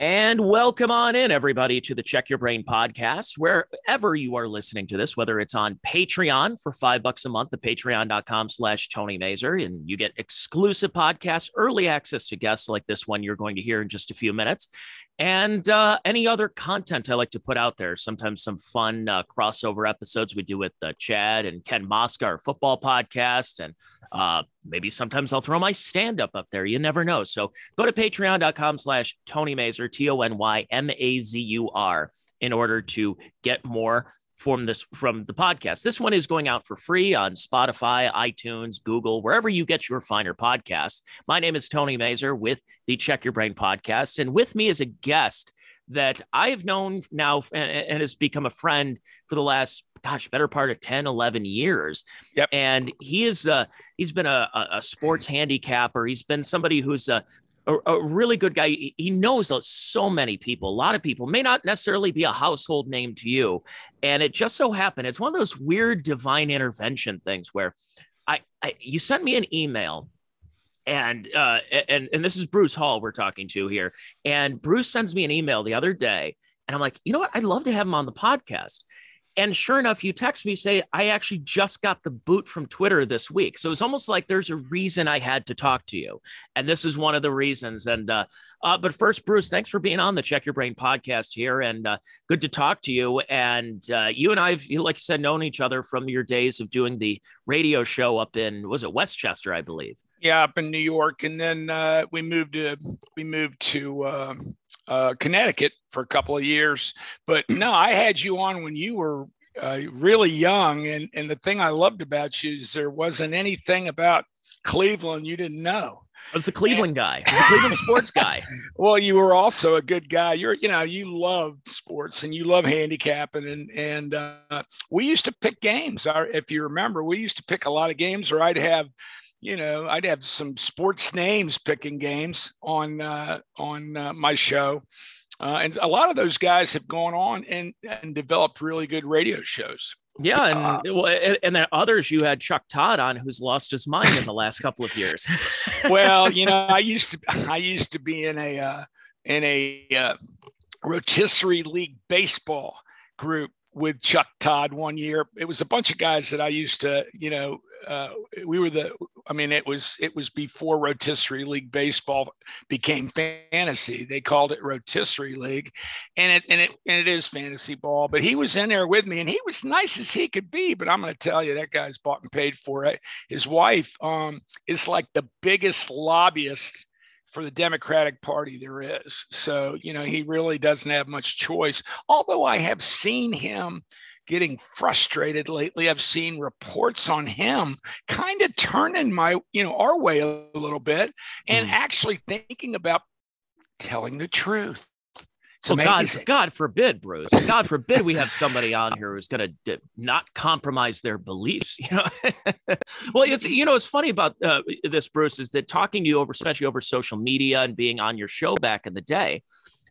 And welcome on in, everybody, to the Check Your Brain podcast, wherever you are listening to this, whether it's on Patreon for five bucks a month, the patreon.com slash Tony Mazur, and you get exclusive podcasts, early access to guests like this one you're going to hear in just a few minutes, and uh, any other content I like to put out there. Sometimes some fun uh, crossover episodes we do with uh, Chad and Ken Mosca, our football podcast, and uh, maybe sometimes I'll throw my stand up up there. You never know. So go to patreon.com slash Tony Mazur, T O N Y M A Z U R, in order to get more from this from the podcast. This one is going out for free on Spotify, iTunes, Google, wherever you get your finer podcasts. My name is Tony Mazur with the Check Your Brain podcast, and with me is a guest that I've known now and, and has become a friend for the last gosh better part of 10 11 years yep and he is uh he's been a, a sports handicapper he's been somebody who's a a, a, really good guy. He knows so many people. A lot of people may not necessarily be a household name to you. And it just so happened, it's one of those weird divine intervention things where I, I you sent me an email and uh and and this is Bruce Hall we're talking to here. And Bruce sends me an email the other day and I'm like, you know what? I'd love to have him on the podcast. And sure enough, you text me say I actually just got the boot from Twitter this week. So it's almost like there's a reason I had to talk to you, and this is one of the reasons. And uh, uh, but first, Bruce, thanks for being on the Check Your Brain podcast here, and uh, good to talk to you. And uh, you and I've, like you said, known each other from your days of doing the radio show up in was it Westchester, I believe. Yeah, up in New York, and then uh, we moved to we moved to um, uh, Connecticut for a couple of years. But no, I had you on when you were uh, really young, and and the thing I loved about you is there wasn't anything about Cleveland you didn't know. I was the Cleveland guy. I was the Cleveland sports guy. well, you were also a good guy. You're, you know, you love sports and you love handicapping, and and uh, we used to pick games. If you remember, we used to pick a lot of games, or I'd have you know, I'd have some sports names picking games on uh, on uh, my show, uh, and a lot of those guys have gone on and and developed really good radio shows. Yeah, and uh, well, and then others you had Chuck Todd on, who's lost his mind in the last couple of years. well, you know, I used to I used to be in a uh, in a uh, rotisserie league baseball group with Chuck Todd one year. It was a bunch of guys that I used to, you know, uh, we were the i mean it was it was before rotisserie league baseball became fantasy they called it rotisserie league and it and it and it is fantasy ball but he was in there with me and he was nice as he could be but i'm going to tell you that guy's bought and paid for it his wife um, is like the biggest lobbyist for the Democratic Party there is. So, you know, he really doesn't have much choice. Although I have seen him getting frustrated lately. I've seen reports on him kind of turning my, you know, our way a little bit and mm. actually thinking about telling the truth. So God, God forbid, Bruce. God forbid we have somebody on here who's going to not compromise their beliefs. You know, well, it's you know, it's funny about uh, this, Bruce, is that talking to you over, especially over social media and being on your show back in the day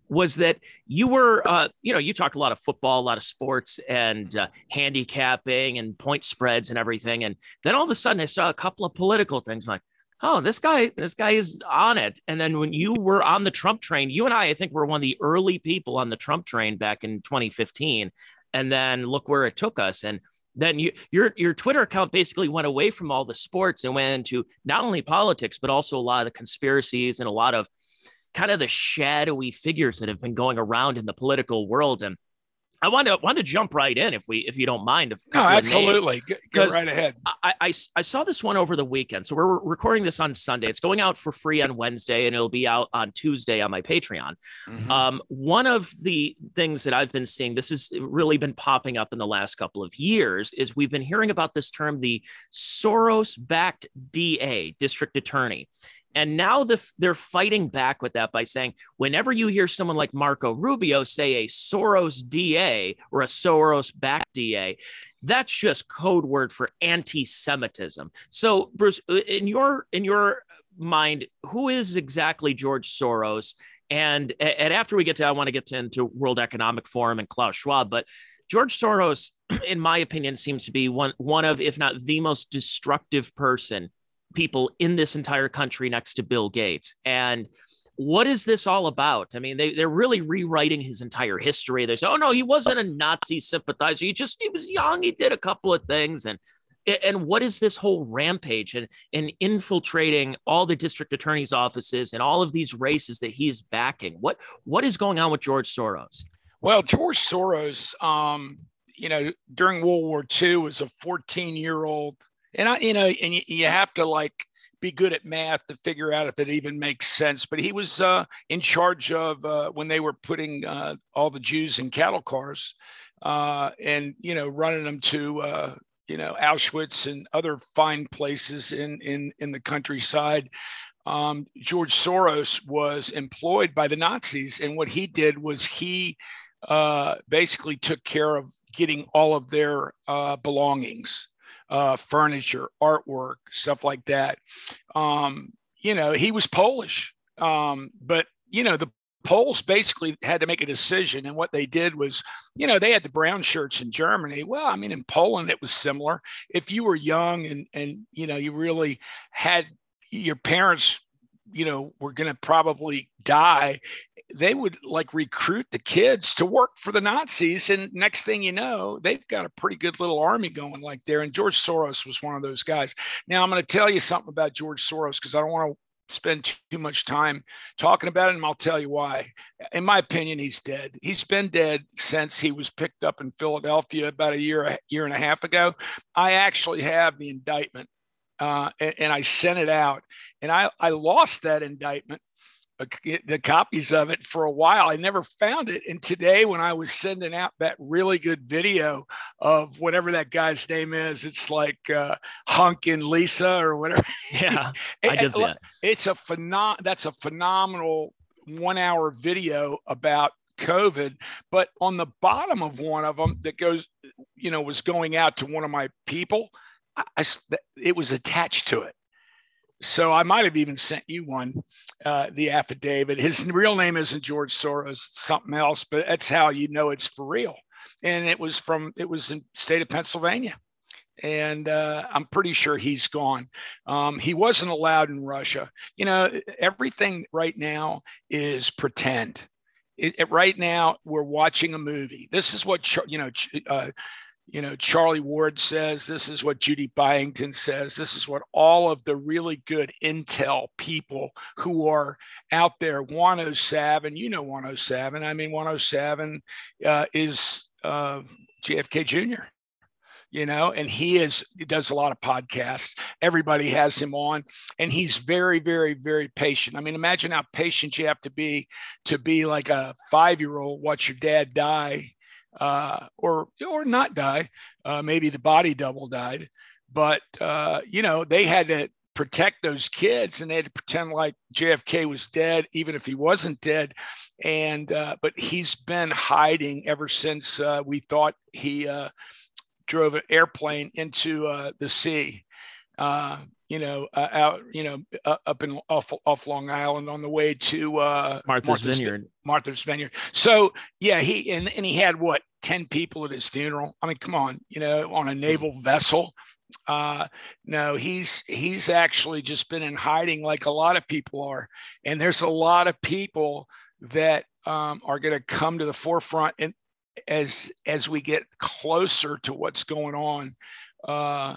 was that you were, uh, you know, you talked a lot of football, a lot of sports and uh, handicapping and point spreads and everything. And then all of a sudden I saw a couple of political things I'm like, oh, this guy, this guy is on it. And then when you were on the Trump train, you and I, I think were one of the early people on the Trump train back in 2015. And then look where it took us. And then you, your your Twitter account basically went away from all the sports and went into not only politics but also a lot of the conspiracies and a lot of kind of the shadowy figures that have been going around in the political world. And I want to want to jump right in if we if you don't mind. If no, absolutely, go right ahead. I, I, I saw this one over the weekend, so we're recording this on Sunday. It's going out for free on Wednesday, and it'll be out on Tuesday on my Patreon. Mm-hmm. Um, one of the things that I've been seeing, this has really been popping up in the last couple of years, is we've been hearing about this term, the Soros-backed DA, district attorney. And now the, they're fighting back with that by saying, whenever you hear someone like Marco Rubio say a Soros DA or a Soros back DA, that's just code word for anti-Semitism. So, Bruce, in your in your mind, who is exactly George Soros? And and after we get to, I want to get to, into World Economic Forum and Klaus Schwab, but George Soros, in my opinion, seems to be one one of, if not the most destructive person people in this entire country next to Bill Gates. And what is this all about? I mean, they, they're really rewriting his entire history. They say, oh, no, he wasn't a Nazi sympathizer. He just, he was young. He did a couple of things. And, and what is this whole rampage and, and infiltrating all the district attorney's offices and all of these races that he's backing? What, what is going on with George Soros? Well, George Soros, um, you know, during World War II was a 14 year old and I, you know, and you, you have to like be good at math to figure out if it even makes sense. But he was uh, in charge of uh, when they were putting uh, all the Jews in cattle cars uh, and you know running them to uh, you know Auschwitz and other fine places in in in the countryside. Um, George Soros was employed by the Nazis, and what he did was he uh, basically took care of getting all of their belongings uh, furniture, artwork, stuff like that. Um, you know, he was Polish, um, but you know the Poles basically had to make a decision, and what they did was, you know, they had the brown shirts in Germany. Well, I mean, in Poland it was similar. If you were young and and you know you really had your parents you know were going to probably die they would like recruit the kids to work for the nazis and next thing you know they've got a pretty good little army going like there and george soros was one of those guys. Now i'm going to tell you something about george soros because i don't want to spend too much time talking about him. I'll tell you why. In my opinion he's dead. He's been dead since he was picked up in philadelphia about a year a year and a half ago. I actually have the indictment uh, and, and, I sent it out. And I, I lost that indictment, uh, the copies of it for a while. I never found it. And today, when I was sending out that really good video of whatever that guy's name is, it's like uh, Hunk and Lisa or whatever. Yeah, I did see it. It's a phenom- That's a phenomenal one-hour video about COVID. But on the bottom of one of them that goes, you know, was going out to one of my people I, it was attached to it. So I might have even sent you one, uh, the affidavit. His real name isn't George Soros, something else, but that's how you know it's for real. And it was from it was in state of Pennsylvania, and uh, I'm pretty sure he's gone. Um, he wasn't allowed in Russia. You know, everything right now is pretend. It, it, right now, we're watching a movie. This is what you know. Uh, you know, Charlie Ward says, this is what Judy Byington says, this is what all of the really good intel people who are out there, 107, you know 107. I mean, 107 uh, is uh, JFK Jr., you know, and he is, he does a lot of podcasts. Everybody has him on, and he's very, very, very patient. I mean, imagine how patient you have to be to be like a five year old, watch your dad die uh, or or not die. Uh, maybe the body double died, but uh, you know they had to protect those kids and they had to pretend like JFK was dead, even if he wasn't dead. And uh, but he's been hiding ever since uh, we thought he uh, drove an airplane into uh, the sea. You know, uh, out, you know, uh, up in off, off Long Island on the way to uh, Martha's, Martha's Vineyard. Martha's Vineyard. So yeah, he and, and he had what ten people at his funeral. I mean, come on, you know, on a naval vessel. Uh, no, he's he's actually just been in hiding like a lot of people are, and there's a lot of people that um, are going to come to the forefront and as as we get closer to what's going on. Uh,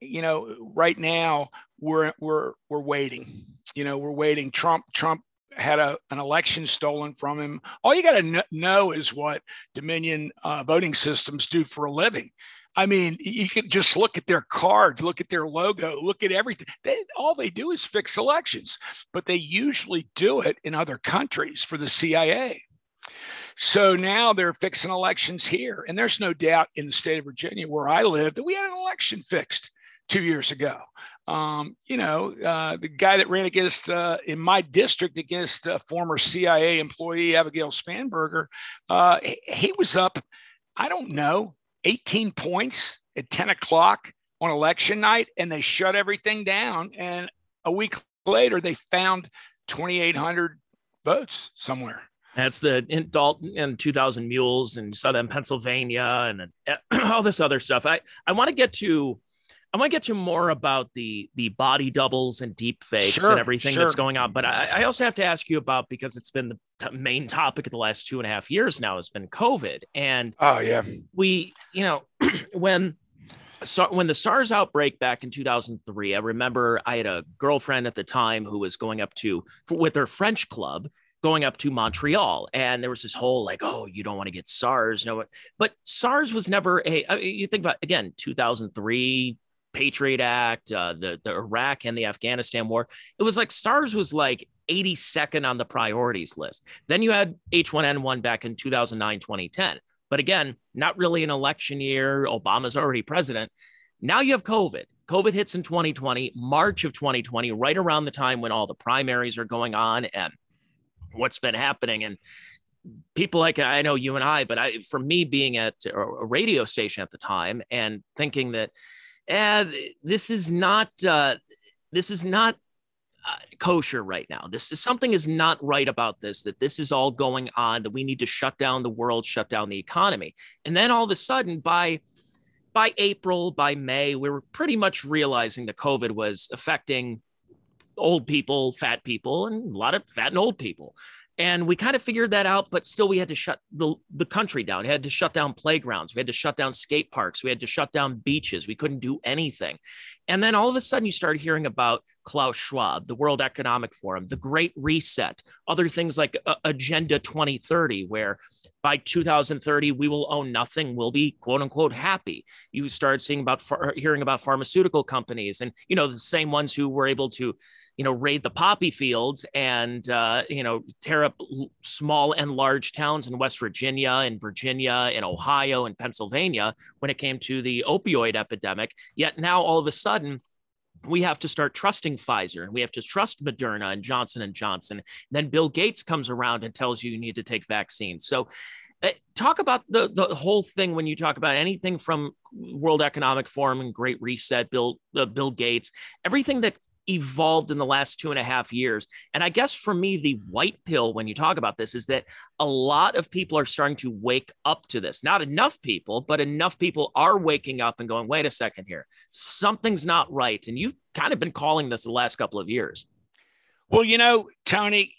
you know, right now we're we're we're waiting. You know, we're waiting. Trump Trump had a, an election stolen from him. All you got to kn- know is what Dominion uh, voting systems do for a living. I mean, you can just look at their cards, look at their logo, look at everything. They, all they do is fix elections, but they usually do it in other countries for the CIA. So now they're fixing elections here. And there's no doubt in the state of Virginia, where I live, that we had an election fixed two years ago. Um, you know, uh, the guy that ran against uh, in my district against uh, former CIA employee Abigail Spanberger, uh, he was up, I don't know, 18 points at 10 o'clock on election night, and they shut everything down. And a week later, they found 2,800 votes somewhere. That's the in Dalton and 2000 Mules and Southern Pennsylvania and, and all this other stuff. I, I want to get to I want to get to more about the the body doubles and deep fakes Sure, and everything sure. that's going on. But I, I also have to ask you about because it's been the t- main topic of the last two and a half years now has been COVID. And Oh yeah. we, you know, when so when the SARS outbreak back in 2003, I remember I had a girlfriend at the time who was going up to with her French club going up to Montreal and there was this whole like oh you don't want to get SARS you know but SARS was never a I mean, you think about again 2003 Patriot Act uh, the the Iraq and the Afghanistan war it was like SARS was like 82nd on the priorities list then you had H1N1 back in 2009 2010 but again, not really an election year. Obama's already president. Now you have COVID. COVID hits in 2020, March of 2020, right around the time when all the primaries are going on and what's been happening. And people like I know you and I, but I, for me being at a a radio station at the time and thinking that, eh, this is not, uh, this is not uh, kosher right now. This is something is not right about this, that this is all going on, that we need to shut down the world, shut down the economy. And then all of a sudden by by April, by May, we were pretty much realizing that COVID was affecting old people, fat people, and a lot of fat and old people. And we kind of figured that out, but still we had to shut the, the country down. We had to shut down playgrounds. We had to shut down skate parks. We had to shut down beaches. We couldn't do anything. And then all of a sudden, you started hearing about Klaus Schwab, the World Economic Forum, the Great Reset, other things like uh, Agenda 2030, where by 2030 we will own nothing. We'll be quote unquote happy. You started seeing about hearing about pharmaceutical companies, and you know the same ones who were able to, you know, raid the poppy fields and uh, you know tear up small and large towns in West Virginia and Virginia and Ohio and Pennsylvania when it came to the opioid epidemic. Yet now all of a sudden we have to start trusting Pfizer and we have to trust Moderna and Johnson and Johnson. Then Bill Gates comes around and tells you you need to take vaccines. So uh, talk about the the whole thing when you talk about anything from World Economic Forum and Great Reset, Bill uh, Bill Gates, everything that evolved in the last two and a half years. And I guess for me, the white pill when you talk about this is that a lot of people are starting to wake up to this. Not enough people, but enough people are waking up and going, wait a second here, something's not right. And you've kind of been calling this the last couple of years. Well, you know, Tony,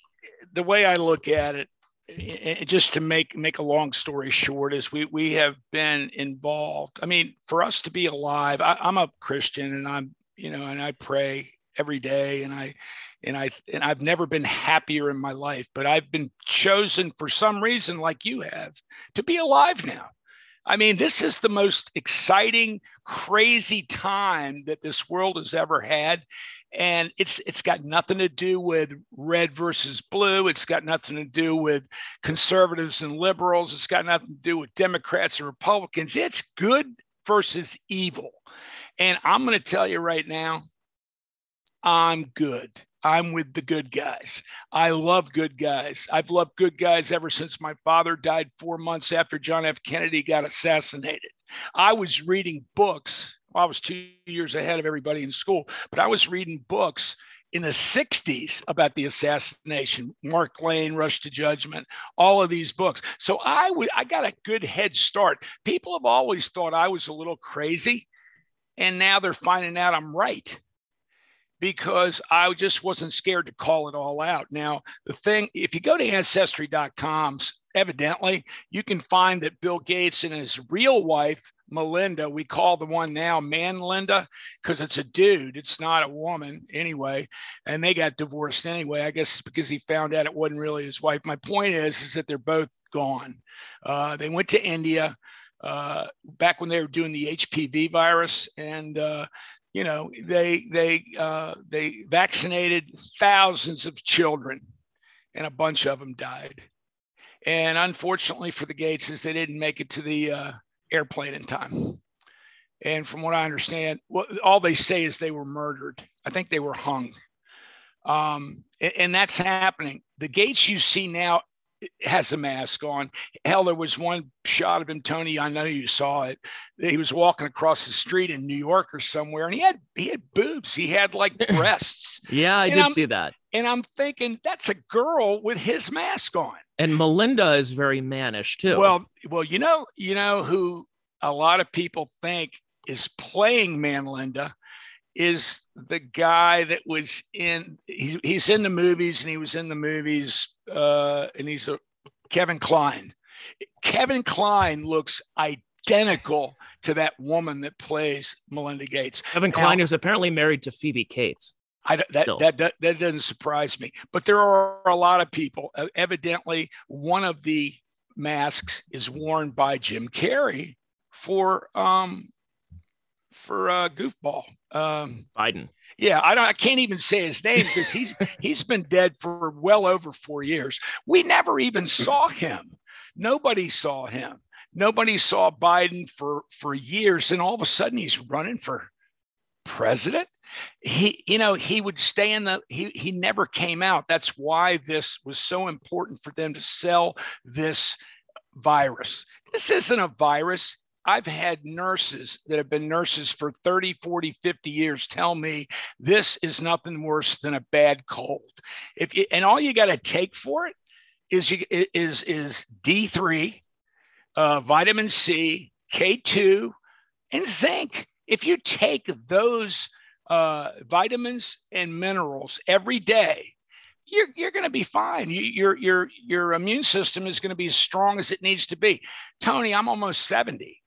the way I look at it, i- i- just to make make a long story short, is we we have been involved. I mean, for us to be alive, I, I'm a Christian, and I'm you know, and I pray every day, and I and I and I've never been happier in my life, but I've been chosen for some reason, like you have, to be alive now. I mean, this is the most exciting, crazy time that this world has ever had and it's it's got nothing to do with red versus blue. It's got nothing to do with conservatives and liberals. It's got nothing to do with democrats and republicans. It's good versus evil. And i'm going to tell you right now i'm good. I'm with the good guys. I love good guys. I've loved good guys ever since my father died 4 months after john f. Kennedy got assassinated. I was reading books. Well, I was two years ahead of everybody in school, but I was reading books in the 60s about the assassination, Mark Lane, Rush to Judgment, all of these books. So I would I got a good head start. People have always thought I was a little crazy, and now they're finding out I'm right because I just wasn't scared to call it all out. Now, the thing, if you go to ancestry.com, evidently you can find that Bill Gates and his real wife, Melinda, we call the one now Man Linda because it's a dude, it's not a woman anyway. And they got divorced anyway, I guess because he found out it wasn't really his wife. My point is, is that they're both gone. Uh, they went to India uh, back when they were doing the HPV virus, and uh, you know they they uh, they vaccinated thousands of children, and a bunch of them died. And unfortunately for the Gateses, they didn't make it to the uh, airplane in time. And from what I understand, well, all they say is they were murdered. I think they were hung. Um, and, and that's happening. The Gates you see now has a mask on. Hell, there was one shot of him, Tony. I know you saw it. He was walking across the street in New York or somewhere, and he had he had boobs. He had like breasts. yeah, I And did I'm- see that. and I'm thinking that's a girl with his mask on. And Melinda is very mannish too. Well, well, you know, you know who a lot of people think is playing Manlinda is the guy that was in he, he's in the movies and he was in the movies uh, and he's a Kevin Kline. Kevin Kline looks identical to that woman that plays Melinda Gates. Kevin now, is apparently married to Phoebe Cates. I, that, that, that, that doesn't surprise me. But there are a lot of people. Uh, evidently, one of the masks is worn by Jim Carrey for um for uh, goofball. Um, Biden. Yeah, I don't. I can't even say his name because he's he's been dead for well over four years. We never even saw him. Nobody saw him. Nobody saw Biden for for years, and all of a sudden he's running for president. He, you know, he would stay in the. He he never came out. That's why this was so important for them to sell this virus. This isn't a virus. I've had nurses that have been nurses for 30, 40, 50 years tell me this is nothing worse than a bad cold. If you, and all you got to take for it is you, is is D3, uh, vitamin C, K2, and zinc. If you take those uh, vitamins and minerals every day, you're, you're going to be fine. You, your, your, your immune system is going to be as strong as it needs to be. Tony, I'm almost 70.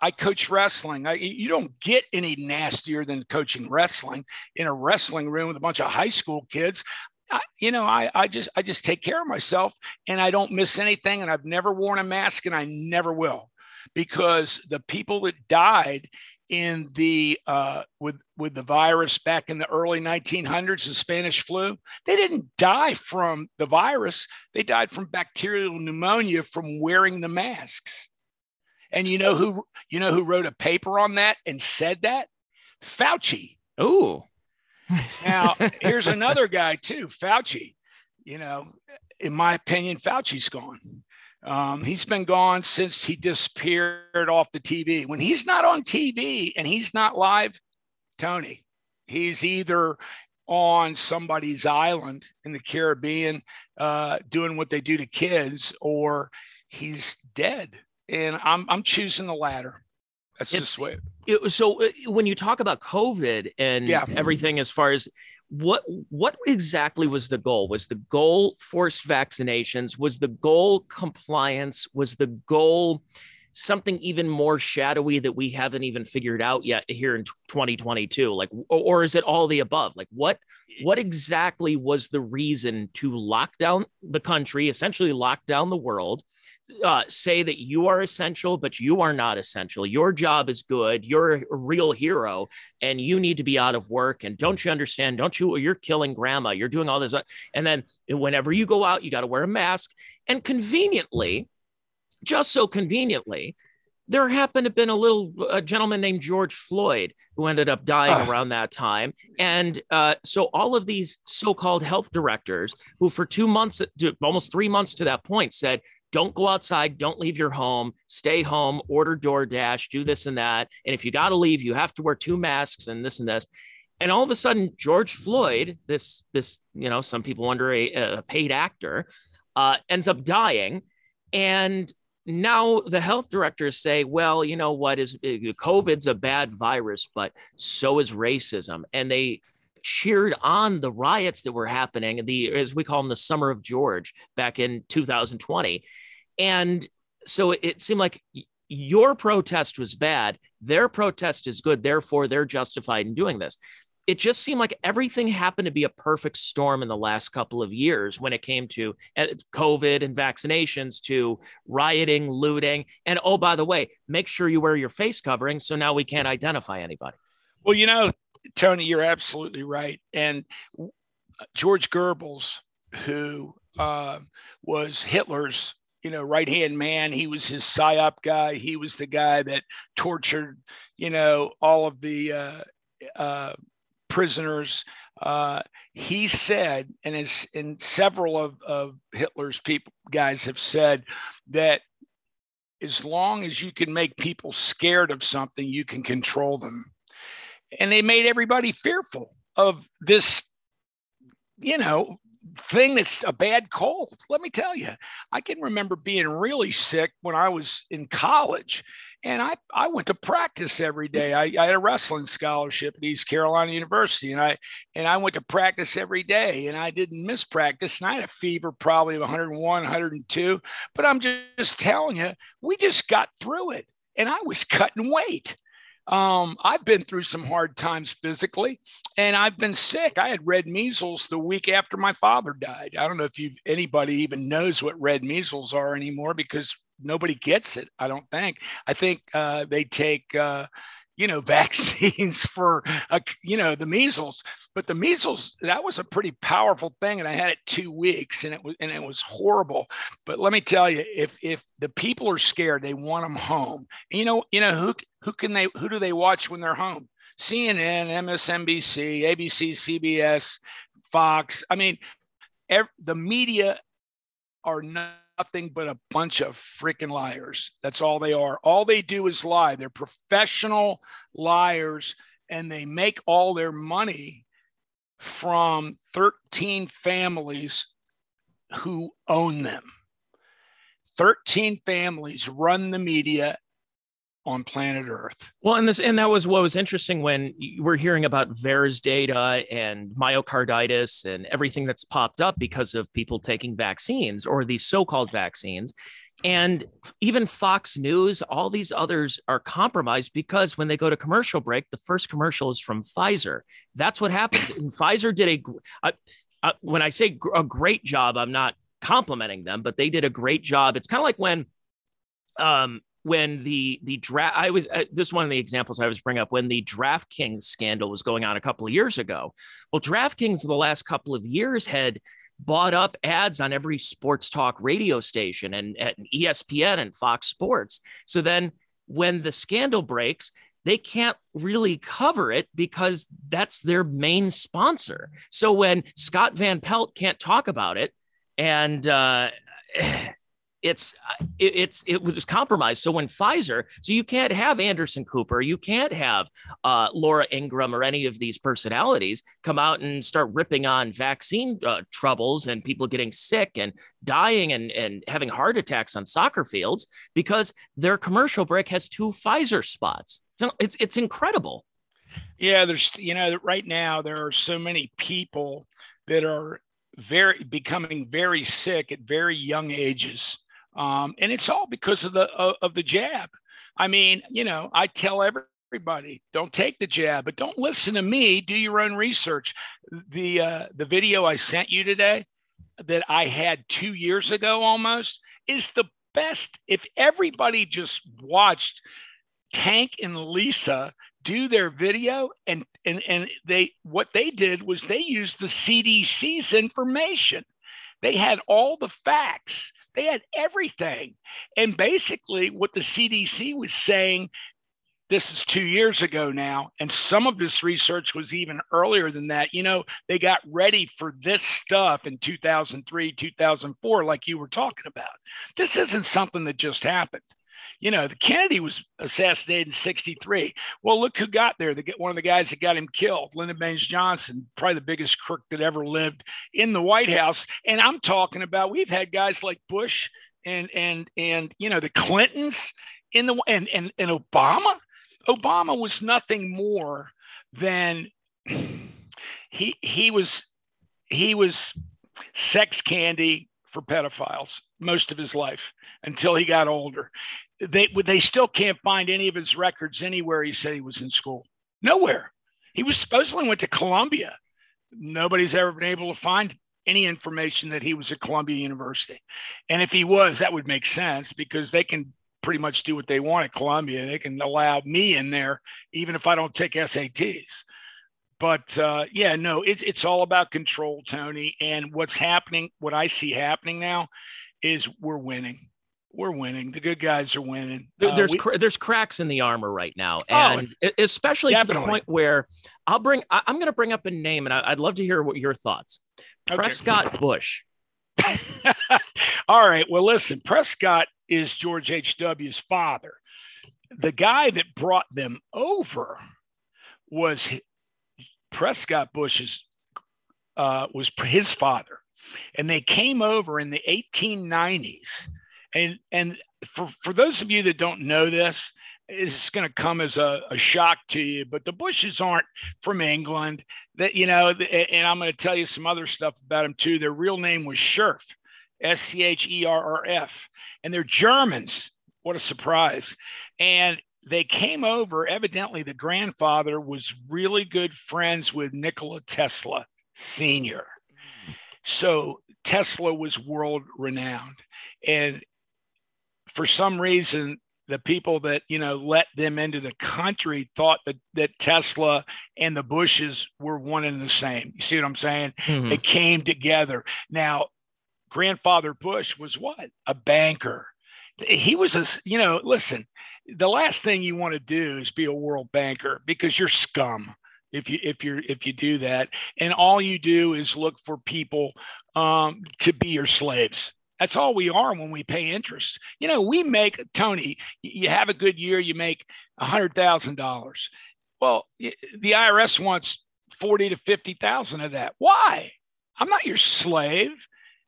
I coach wrestling. I, you don't get any nastier than coaching wrestling in a wrestling room with a bunch of high school kids. I, you know, I, I just I just take care of myself and I don't miss anything. And I've never worn a mask and I never will, because the people that died in the uh, with with the virus back in the early 1900s, the Spanish flu, they didn't die from the virus. They died from bacterial pneumonia from wearing the masks. And you know who you know who wrote a paper on that and said that? Fauci. Oh. now, here's another guy too, Fauci. You know, in my opinion, Fauci's gone. Um, he's been gone since he disappeared off the TV. When he's not on TV and he's not live, Tony, he's either on somebody's island in the Caribbean uh, doing what they do to kids, or he's dead and I'm I'm choosing the latter. That's it's, just way. It, so uh, when you talk about COVID and yeah. everything, as far as what what exactly was the goal? Was the goal forced vaccinations? Was the goal compliance? Was the goal something even more shadowy that we haven't even figured out yet here in 2022 like or is it all the above like what what exactly was the reason to lock down the country essentially lock down the world uh, say that you are essential, but you are not essential. Your job is good. You're a real hero, and you need to be out of work. And don't you understand? Don't you? You're killing grandma. You're doing all this. And then whenever you go out, you got to wear a mask. And conveniently, just so conveniently, there happened to have been a little a gentleman named George Floyd who ended up dying uh. around that time. And uh, so all of these so-called health directors who for two months, almost three months to that point said, don't go outside, don't leave your home, stay home, order DoorDash, do this and that. And if you got to leave, you have to wear two masks and this and this. And all of a sudden, George Floyd, this, this, you know, some people wonder a, a paid actor, uh, ends up dying. And now the health directors say, well, you know what is uh, COVID's a bad virus, but so is racism. And they cheered on the riots that were happening, the as we call them, the Summer of George back in 2020. And so it seemed like your protest was bad, their protest is good, therefore they're justified in doing this. It just seemed like everything happened to be a perfect storm in the last couple of years when it came to uh, COVID and vaccinations, to rioting, looting. And oh, by the way, make sure you wear your face covering so now we can't identify anybody. Well, you know, Tony, you're absolutely right. And George Goebbels, who uh, was Hitler's you know right hand man. He was his psyop guy. He was the guy that tortured you know all of the uh, uh, prisoners. Uh, he said and as and several of, of hitler's people guys have said that as long as you can make people scared of something you can control them. And they made everybody fearful of this you know thing that's a bad cold. Let me tell you, I can remember being really sick when I was in college. And I, I went to practice every day. I, I had a wrestling scholarship at East Carolina University, and I and I went to practice every day, and I didn't miss practice. And I had a fever probably of 101, 102. But I'm just, just telling you, we just got through it, and I was cutting weight. Um, I've been through some hard times physically, and I've been sick. I had red measles the week after my father died. I don't know if you anybody even knows what red measles are anymore because nobody gets it. I don't think. I think uh, they take. Uh, you know, vaccines for, uh, you know, the measles. But the measles, that was a pretty powerful thing, and I had it two weeks, and it was and it was horrible. But let me tell you, if if the people are scared, they want them home. You know, you know who who can they who do they watch when they're home? CNN, MSNBC, ABC, CBS, Fox. I mean, every, the media are nothing but a bunch of freaking liars. That's all they are. All they do is lie. They're professional liars and they make all their money from 13 families who own them. 13 families run the media on planet Earth. Well, and this and that was what was interesting when we're hearing about VAERS data and myocarditis and everything that's popped up because of people taking vaccines or these so-called vaccines. And even Fox News, all these others are compromised because when they go to commercial break, the first commercial is from Pfizer. That's what happens. And Pfizer did a, when I say a great job, I'm not complimenting them, but they did a great job. It's kind of like when um, when the the draft i was uh, this is one of the examples i was bring up when the draftkings scandal was going on a couple of years ago. Well draftkings the last couple of years had bought up ads on every sports talk radio station and at espn and fox sports. So then when the scandal breaks they can't really cover it because that's their main sponsor. So when scott van pelt can't talk about it and uh it's uh, it, it's it was compromised. So when Pfizer, so you can't have Anderson Cooper, you can't have uh, Laura Ingraham or any of these personalities come out and start ripping on vaccine uh, troubles and people getting sick and dying and and having heart attacks on soccer fields because their commercial break has two Pfizer spots. So it's it's incredible. Yeah, there's you know right now there are so many people that are very becoming very sick at very young ages um, and it's all because of the of, of the jab. I mean, you know, I tell everybody don't take the jab, but don't listen to me. Do your own research. The uh, the video I sent you today that I had two years ago almost is the best. If everybody just watched Tank and Lisa do their video and and and they what they did was they used the CDC's information. They had all the facts they had everything. And basically, what the CDC was saying this is two years ago now, and some of this research was even earlier than that. You know, they got ready for this stuff in 2003, 2004, like you were talking about. This isn't something that just happened you know, the Kennedy was assassinated in 63. Well, look who got there. The, one of the guys that got him killed, Lyndon Baines Johnson, probably the biggest crook that ever lived in the White House. And I'm talking about we've had guys like Bush and and and you know the Clintons in the and and, and Obama. Obama was nothing more than he he was he was sex candy for pedophiles most of his life until he got older they they still can't find any of his records anywhere he said he was in school. Nowhere. He was supposedly went to Columbia. Nobody's ever been able to find any information that he was at Columbia University. And if he was, that would make sense because they can pretty much do what they want at Columbia. They can allow me in there, even if I don't take SATs. But uh, yeah, no, it's it's all about control, Tony. And what's happening, what I see happening now, is we're winning we're winning. The good guys are winning. There's uh, we, there's cracks in the armor right now, oh, and oh, especially definitely. to the point where I'll bring. I, am going to bring up a name, and I, would love to hear what your thoughts. Okay. Prescott Bush. All right. Well, listen. Prescott is George H. W.'s father. The guy that brought them over was Prescott Bush's uh, was his father. and they came over in the 1890s. And and for, for those of you that don't know this, it's going to come as a, a, shock to you, but the Bushes aren't from England. That you know, and I'm going to tell you some other stuff about them too. Their real name was Scherf, S C H E R R F, and they're Germans. What a surprise! And they came over. Evidently, the grandfather was really good friends with Nikola Tesla Senior. So Tesla was world renowned, and for some reason the people that you know let them into the country thought that that Tesla and the Bushes were one and the same. You see what I'm saying? Mm-hmm. They came together. Now, grandfather Bush was what? A banker. He was a you know, listen, the last thing you want to do is be a world banker because you're scum if you if you're if you do that and all you do is look for people um, to be your slaves that's all we are when we pay interest. You know, we make Tony. You have a good year, you make a hundred thousand dollars. Well, the IRS wants forty to fifty thousand of that. Why? I'm not your slave.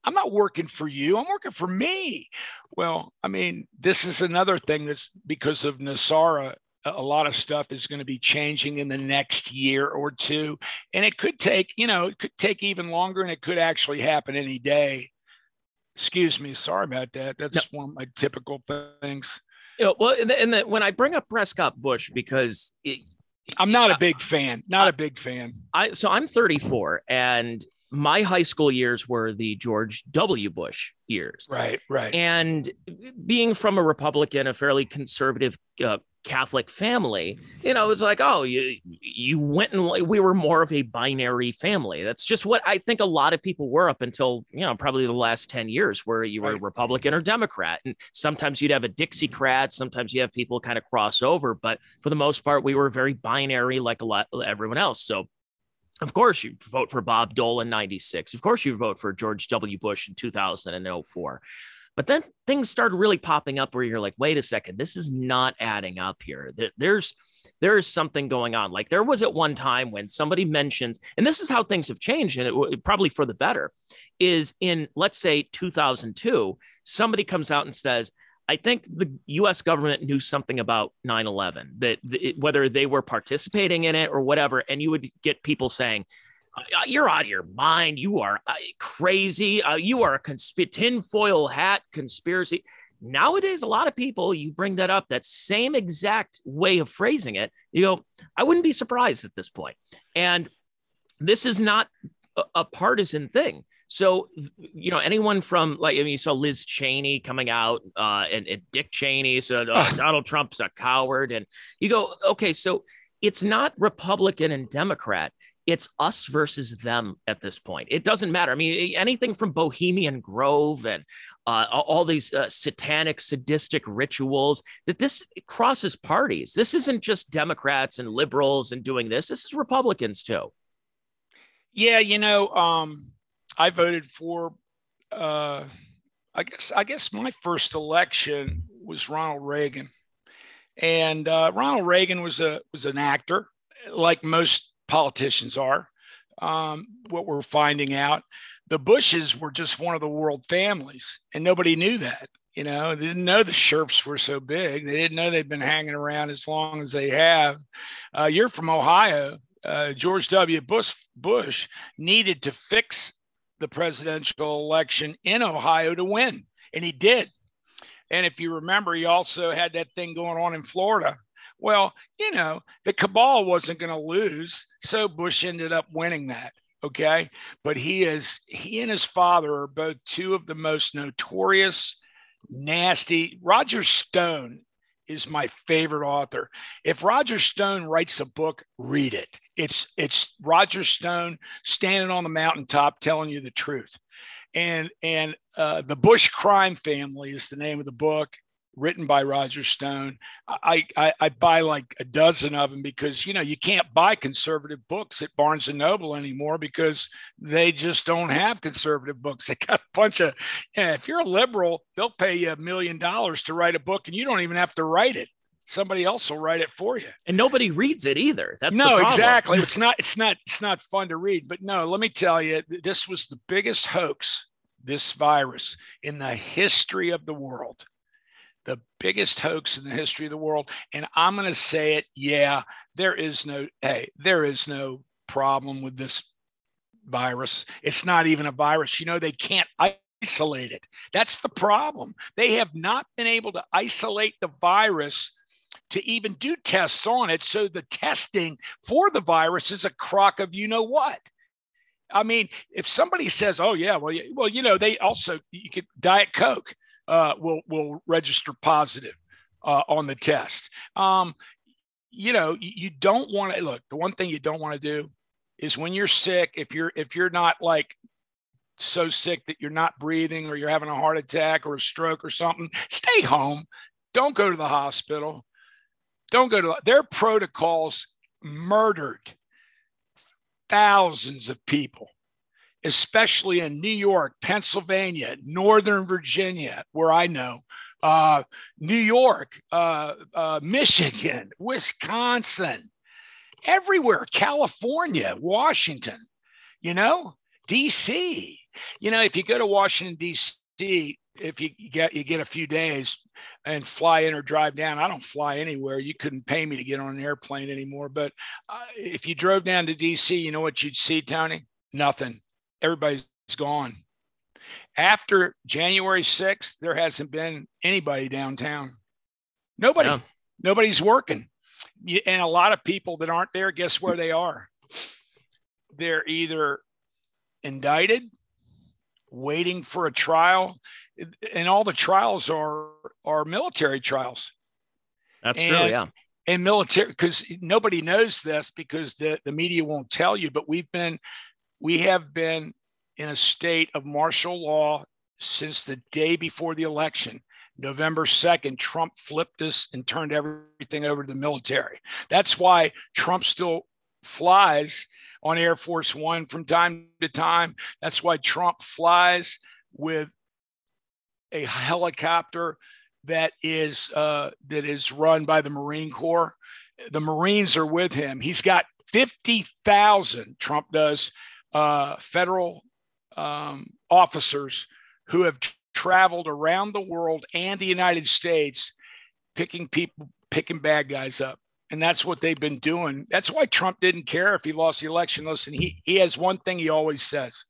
I'm not working for you. I'm working for me. Well, I mean, this is another thing that's because of NESARA a lot of stuff is going to be changing in the next year or two and it could take you know it could take even longer and it could actually happen any day Excuse me. Sorry about that. That's no. one of my typical things. You know, well, and, the, and the, when I bring up Prescott Bush, because it, I'm not a big fan, not a big fan. I so I'm 34 and my high school years were the George W. Bush years. Right, right. And being from a Republican, a fairly conservative uh, Catholic family, you know, it's like, oh, you you went and we were more of a binary family. That's just what I think a lot of people were up until you know probably the last ten years, where you were right. Republican or Democrat, and sometimes you'd have a Dixiecrat, sometimes you have people kind of cross over, but for the most part, we were very binary, like a lot everyone else. So. Of course, you vote for Bob Dole in 96. Of course, you vote for George W. Bush in 2004. But then things started really popping up where you're like, wait a second, this is not adding up here. There's there is something going on. Like there was at one time when somebody mentions, and this is how things have changed, and it probably for the better, is in let's say 2002, somebody comes out and says, I think the US government knew something about 9 11, that whether they were participating in it or whatever. And you would get people saying, uh, you're out of your mind. You are uh, crazy. Uh, you are a consp- tinfoil hat conspiracy. Nowadays, a lot of people, you bring that up, that same exact way of phrasing it, you go, I wouldn't be surprised at this point. And this is not a, a partisan thing. So, you know, anyone from like, I mean, you saw Liz Cheney coming out uh, and, and Dick Cheney said uh, Donald Trump's a coward. And you go, okay, so it's not Republican and Democrat it's us versus them at this point. It doesn't matter. I mean, anything from Bohemian Grove and uh, all these uh, satanic, sadistic rituals that this crosses parties. This isn't just Democrats and liberals and doing this. This is Republicans too. Yeah, you know, um, I voted for. Uh, I guess I guess my first election was Ronald Reagan, and uh, Ronald Reagan was a was an actor, like most politicians are. Um, what we're finding out, the Bushes were just one of the world families, and nobody knew that. You know, they didn't know the Scherfs were so big. They didn't know they'd been hanging around as long as they have. Uh, you're from Ohio. Uh, George W. Bush, Bush needed to fix the presidential election in Ohio to win, and he did. And if you remember, he also had that thing going on in Florida well, you know, the cabal wasn't going to lose. So Bush ended up winning that. Okay. But he is, he and his father are both two of the most notorious, nasty. Roger Stone is my favorite author. If Roger Stone writes a book, read it. It's it's Roger Stone standing on the mountaintop telling you the truth. And and uh, the Bush crime family is the name of the book written by Roger Stone. I, I, I buy like a dozen of them because you know you can't buy conservative books at Barnes and Noble anymore because they just don't have conservative books. They got a bunch of. Yeah, if you're a liberal, they'll pay you a million dollars to write a book, and you don't even have to write it. somebody else will write it for you. And nobody reads it either. That's no, exactly. It's not. It's not. It's not fun to read. But no, let me tell you, this was the biggest hoax. This virus in the history of the world, the biggest hoax in the history of the world. And I'm going to say it. Yeah, there is no. Hey, there is no problem with this virus. It's not even a virus. You know, they can't isolate it. That's the problem. They have not been able to isolate the virus to even do tests on it. So the testing for the virus is a crock of you know what. I mean, if somebody says, "Oh yeah, well, well, you know," they also you could Diet Coke uh, will will register positive uh, on the test. Um, you know, you, you don't want to look. The one thing you don't want to do is when you're sick. If you're if you're not like so sick that you're not breathing or you're having a heart attack or a stroke or something, stay home. Don't go to the hospital. Don't go to their protocols murdered thousands of people, especially in New York, Pennsylvania, Northern Virginia, where I know, uh, New York, uh, uh, Michigan, Wisconsin, everywhere, California, Washington, you know, DC. You know, if you go to Washington, D.C., if you get you get a few days and fly in or drive down i don't fly anywhere you couldn't pay me to get on an airplane anymore but uh, if you drove down to dc you know what you'd see tony nothing everybody's gone. After january 6th there hasn't been anybody downtown. Nobody. Yeah. nobody's working. And a lot of people that aren't there guess where they are? They're either indicted waiting for a trial and all the trials are are military trials. That's and, true yeah. and military because nobody knows this because the, the media won't tell you but we've been we have been in a state of martial law since the day before the election november 2nd trump flipped this and turned everything over to the military that's why trump still flies on Air Force One from time to time. That's why Trump flies with a helicopter that is uh, that is run by the Marine Corps. The Marines are with him. He's got fifty thousand. Trump does uh, federal um, officers who have traveled around the world and the United States, picking people, picking bad guys up and that's what they've been doing. That's why Trump didn't care if he lost the election. Listen, he he has one thing he always says.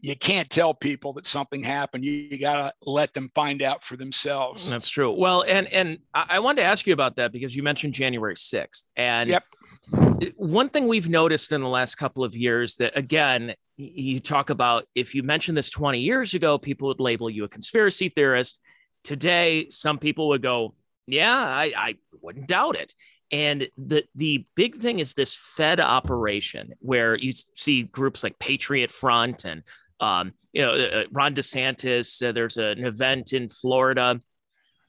You can't tell people that something happened. You, you got to let them find out for themselves. That's true. Well, and and I wanted to ask you about that because you mentioned January 6th. And yep. One thing we've noticed in the last couple of years that again, you talk about if you mentioned this 20 years ago, people would label you a conspiracy theorist. Today, some people would go, Yeah, I, I wouldn't doubt it. And the the big thing is this Fed operation where you see groups like Patriot Front and um, you know uh, uh, Ron DeSantis. Uh, there's an event in Florida,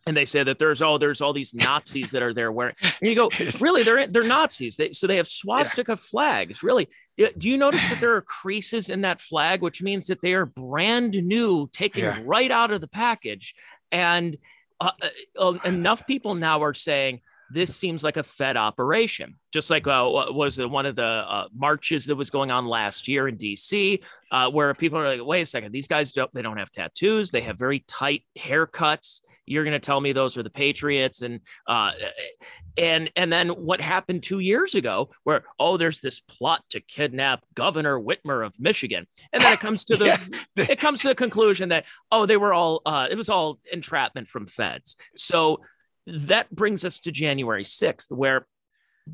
and they say that there's oh there's all these Nazis that are there wearing. And you go really they're they're Nazis. They, so they have swastika yeah. flags. Really, do you notice that there are creases in that flag, which means that they are brand new, taken yeah. right out of the package, and uh, uh, enough people now are saying this seems like a Fed operation, just like uh, was one of the uh, marches that was going on last year in DC, uh, where people are like, "Wait a second, these guys don't they don't have tattoos? They have very tight haircuts." You're going to tell me those are the Patriots, and uh, and and then what happened two years ago, where oh, there's this plot to kidnap Governor Whitmer of Michigan, and then it comes to the yeah. it comes to the conclusion that oh, they were all uh, it was all entrapment from feds. So that brings us to January 6th, where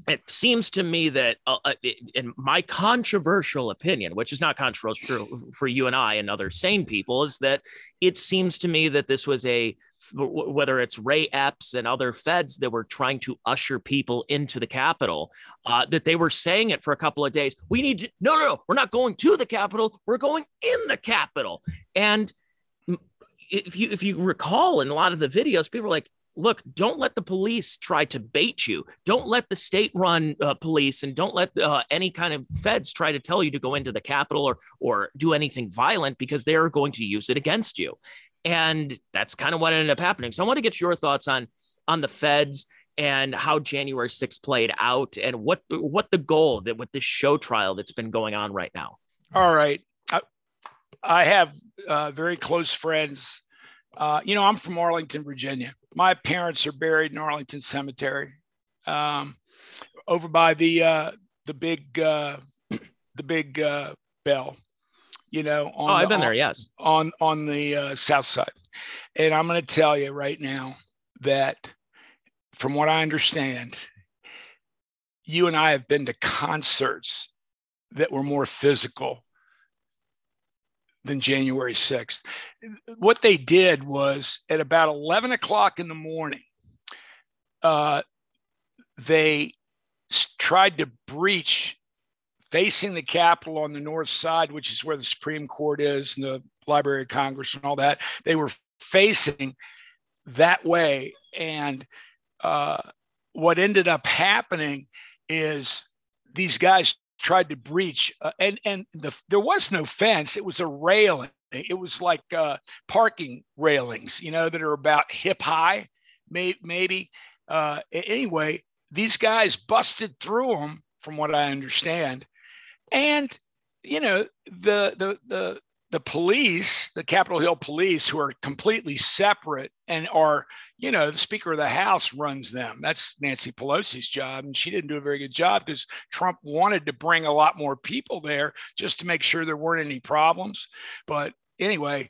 it seems to me that, uh, uh in my controversial opinion, which is not controversial for you and I and other sane people, is that it seems to me that this was a whether it's Ray Epps and other feds that were trying to usher people into the Capitol, uh, that they were saying it for a couple of days. We need to, no, no, no, we're not going to the Capitol. We're going in the Capitol. And if you if you recall in a lot of the videos, people are like, look, don't let the police try to bait you. Don't let the state run uh, police and don't let uh, any kind of feds try to tell you to go into the Capitol or, or do anything violent because they are going to use it against you. And that's kind of what ended up happening. So I want to get your thoughts on, on the feds and how January 6th played out and what what the goal that with this show trial that's been going on right now. All right. I, I have uh, very close friends. Uh, you know, I'm from Arlington, Virginia. My parents are buried in Arlington Cemetery, um, over by the uh, the big uh, the big uh, bell. You know, oh, I've the, been there. Yes, on on the uh, south side, and I'm going to tell you right now that, from what I understand, you and I have been to concerts that were more physical than January 6th. What they did was at about 11 o'clock in the morning, uh, they tried to breach facing the Capitol on the north side, which is where the Supreme Court is and the Library of Congress and all that. They were facing that way. And uh, what ended up happening is these guys tried to breach, uh, and and the, there was no fence; it was a railing. It was like uh, parking railings, you know, that are about hip high, may, maybe. Uh, anyway, these guys busted through them, from what I understand, and you know the the the the police, the Capitol Hill police, who are completely separate and are, you know, the Speaker of the House runs them. That's Nancy Pelosi's job. And she didn't do a very good job because Trump wanted to bring a lot more people there just to make sure there weren't any problems. But anyway,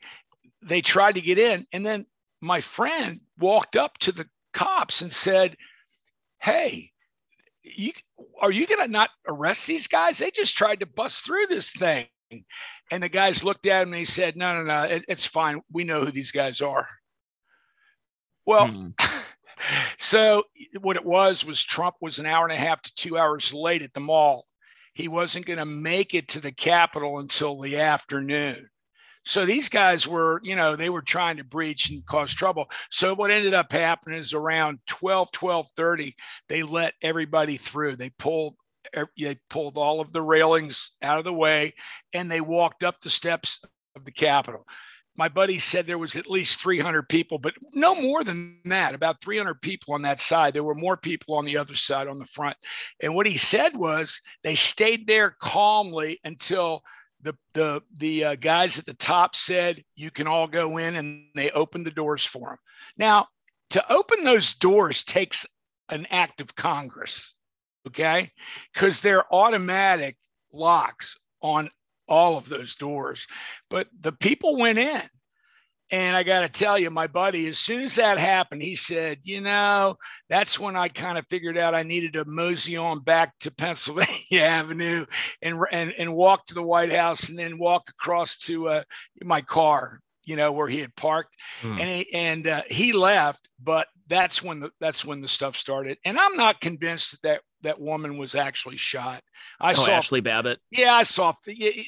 they tried to get in. And then my friend walked up to the cops and said, Hey, you, are you going to not arrest these guys? They just tried to bust through this thing. And the guys looked at him and he said, No, no, no, it, it's fine. We know who these guys are. Well, hmm. so what it was was Trump was an hour and a half to two hours late at the mall. He wasn't going to make it to the Capitol until the afternoon. So these guys were, you know, they were trying to breach and cause trouble. So what ended up happening is around 12, 12 30, they let everybody through. They pulled they pulled all of the railings out of the way and they walked up the steps of the Capitol. My buddy said there was at least 300 people, but no more than that, about 300 people on that side. There were more people on the other side on the front. And what he said was they stayed there calmly until the the the uh, guys at the top said you can all go in and they opened the doors for them. Now, to open those doors takes an act of Congress okay? Because they're automatic locks on all of those doors. But the people went in. And I got to tell you, my buddy, as soon as that happened, he said, You know, that's when I kind of figured out I needed to mosey on back to Pennsylvania Avenue and, and, and walk to the White House and then walk across to uh, my car, you know, where he had parked. Hmm. And, he, and uh, he left, but that's when the, that's when the stuff started. And I'm not convinced that that woman was actually shot. I oh, saw Ashli Babbitt. Yeah, I saw.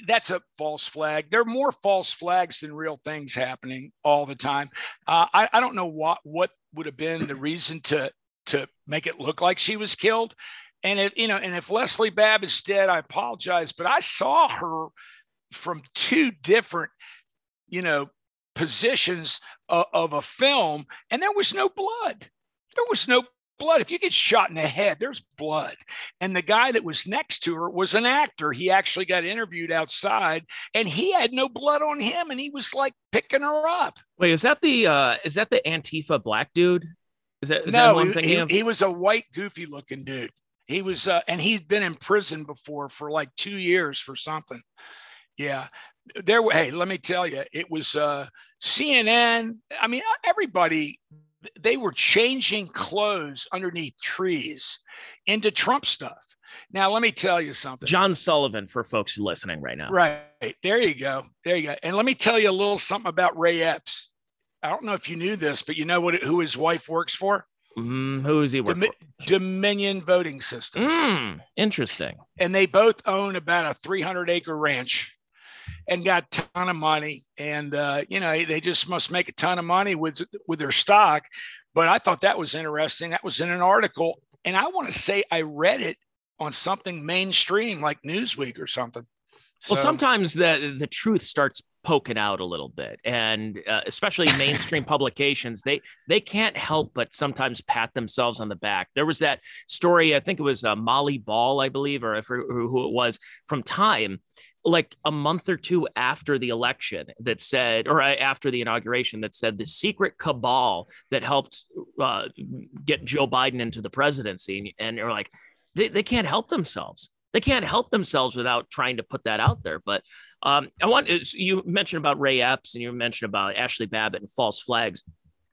That's a false flag. There are more false flags than real things happening all the time. Uh, I, I don't know what what would have been the reason to to make it look like she was killed. And if you know, and if Leslie Babbitt's dead, I apologize, but I saw her from two different, you know, positions of, of a film, and there was no blood. There was no blood. If you get shot in the head, there's blood. And the guy that was next to her was an actor. He actually got interviewed outside and he had no blood on him and he was like picking her up. Wait, is that the uh is that the Antifa black dude? Is that is no, that he, he, he was a white goofy looking dude. He was uh and he'd been in prison before for like 2 years for something. Yeah. There hey, let me tell you, it was uh CNN, I mean everybody they were changing clothes underneath trees into Trump stuff. Now, let me tell you something. John Sullivan, for folks listening right now. Right. There you go. There you go. And let me tell you a little something about Ray Epps. I don't know if you knew this, but you know what who his wife works for? Mm, who is he working for? Dominion Voting Systems. Mm, interesting. And they both own about a 300 acre ranch and got a ton of money. And uh, you know, they just must make a ton of money with with their stock. But I thought that was interesting. That was in an article, and I want to say I read it on something mainstream like Newsweek or something. So, well, sometimes the the truth starts poking out a little bit and uh, especially mainstream publications they they can't help but sometimes pat themselves on the back there was that story i think it was uh, molly ball i believe or who it was from time like a month or two after the election that said or uh, after the inauguration that said the secret cabal that helped uh, get joe biden into the presidency and you're like they, they can't help themselves they can't help themselves without trying to put that out there but um, I want you mentioned about Ray Epps and you mentioned about Ashli Babbitt and false flags.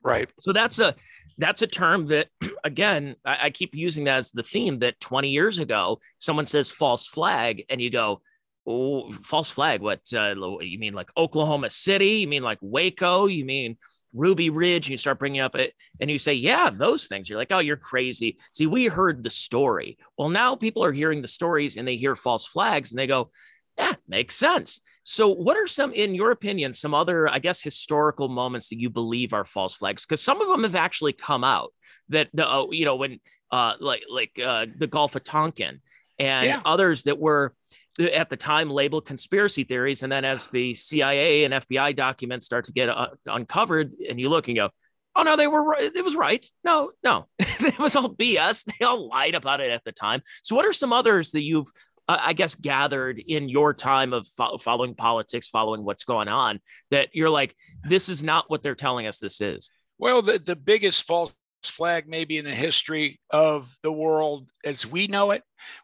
Right. So that's a that's a term that again I, I, keep using that as the theme that 20 years ago someone says false flag and you go oh false flag what uh, you mean like Oklahoma City you mean like Waco you mean Ruby Ridge and you start bringing up it and you say yeah those things you're like oh you're crazy see we heard the story well now people are hearing the stories and they hear false flags and they go yeah, makes sense. So, what are some, in your opinion, some other, I guess, historical moments that you believe are false flags? Because some of them have actually come out that the, uh, you know, when uh, like like uh, the Gulf of Tonkin and yeah. others that were at the time labeled conspiracy theories, and then as the CIA and FBI documents start to get uh, uncovered, and you look and go, oh no, they were right. It was right. No, no, it was all BS. They all lied about it at the time. So, what are some others that you've uh, I guess, gathered in your time of fo- following politics, following what's going on, that you're like, this is not what they're telling us this is? Well, the, the biggest false flag, maybe in the history of the world as we know it,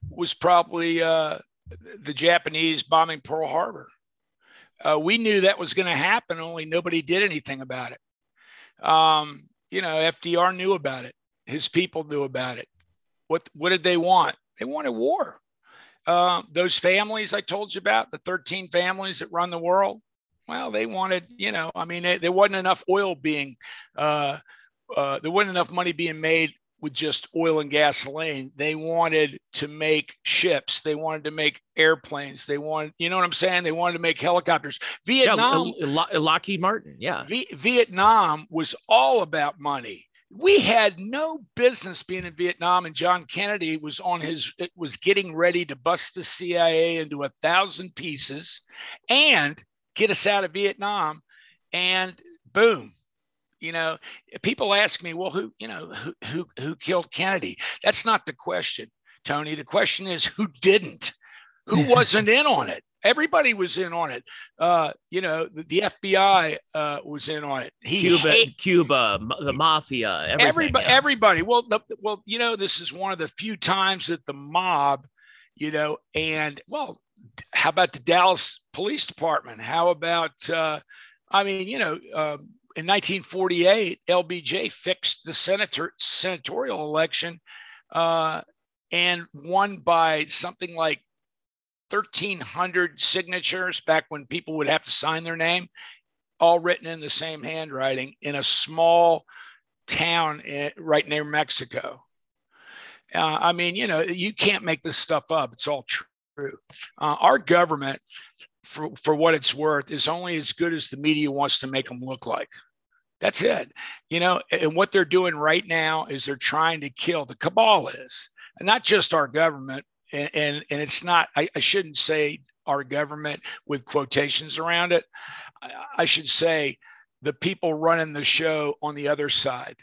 was probably uh, the Japanese bombing Pearl Harbor. Uh, we knew that was going to happen, only nobody did anything about it. Um, you know, FDR knew about it. His people knew about it. What what did they want? They wanted war. Uh, those families I told you about, the 13 families that run the world, well, they wanted, you know, I mean, there wasn't enough oil being, uh, uh, there wasn't enough money being made with just oil and gasoline. They wanted to make ships. They wanted to make airplanes. They wanted, you know what I'm saying? They wanted to make helicopters. Vietnam, yeah, Lockheed Martin, yeah. V- Vietnam was all about money we had no business being in Vietnam, and John Kennedy was on his it was getting ready to bust the CIA into a thousand pieces and get us out of Vietnam. And boom, you know, people ask me, well, who, you know, who who who killed Kennedy? That's not the question, Tony. The question is who didn't, who wasn't in on it. Everybody was in on it. Uh, you know, the, the FBI uh, was in on it. He Cuba, hate, Cuba, the mafia, everybody, yeah. everybody. Well, the, well, you know, this is one of the few times that the mob, you know, and well, how about the Dallas Police Department? How about, uh, I mean, you know, um, in 1948, LBJ fixed the senator senatorial election uh, and won by something like 1,300 signatures back when people would have to sign their name, all written in the same handwriting in a small town right near Mexico. Uh, I mean, you know, you can't make this stuff up. It's all true. Uh, our government, for, for what it's worth, is only as good as the media wants to make them look like. That's it. You know, and what they're doing right now is they're trying to kill the cabal is, and not just our government, and and, and it's not I, I, shouldn't say our government with quotations around it. I, I should say the people running the show on the other side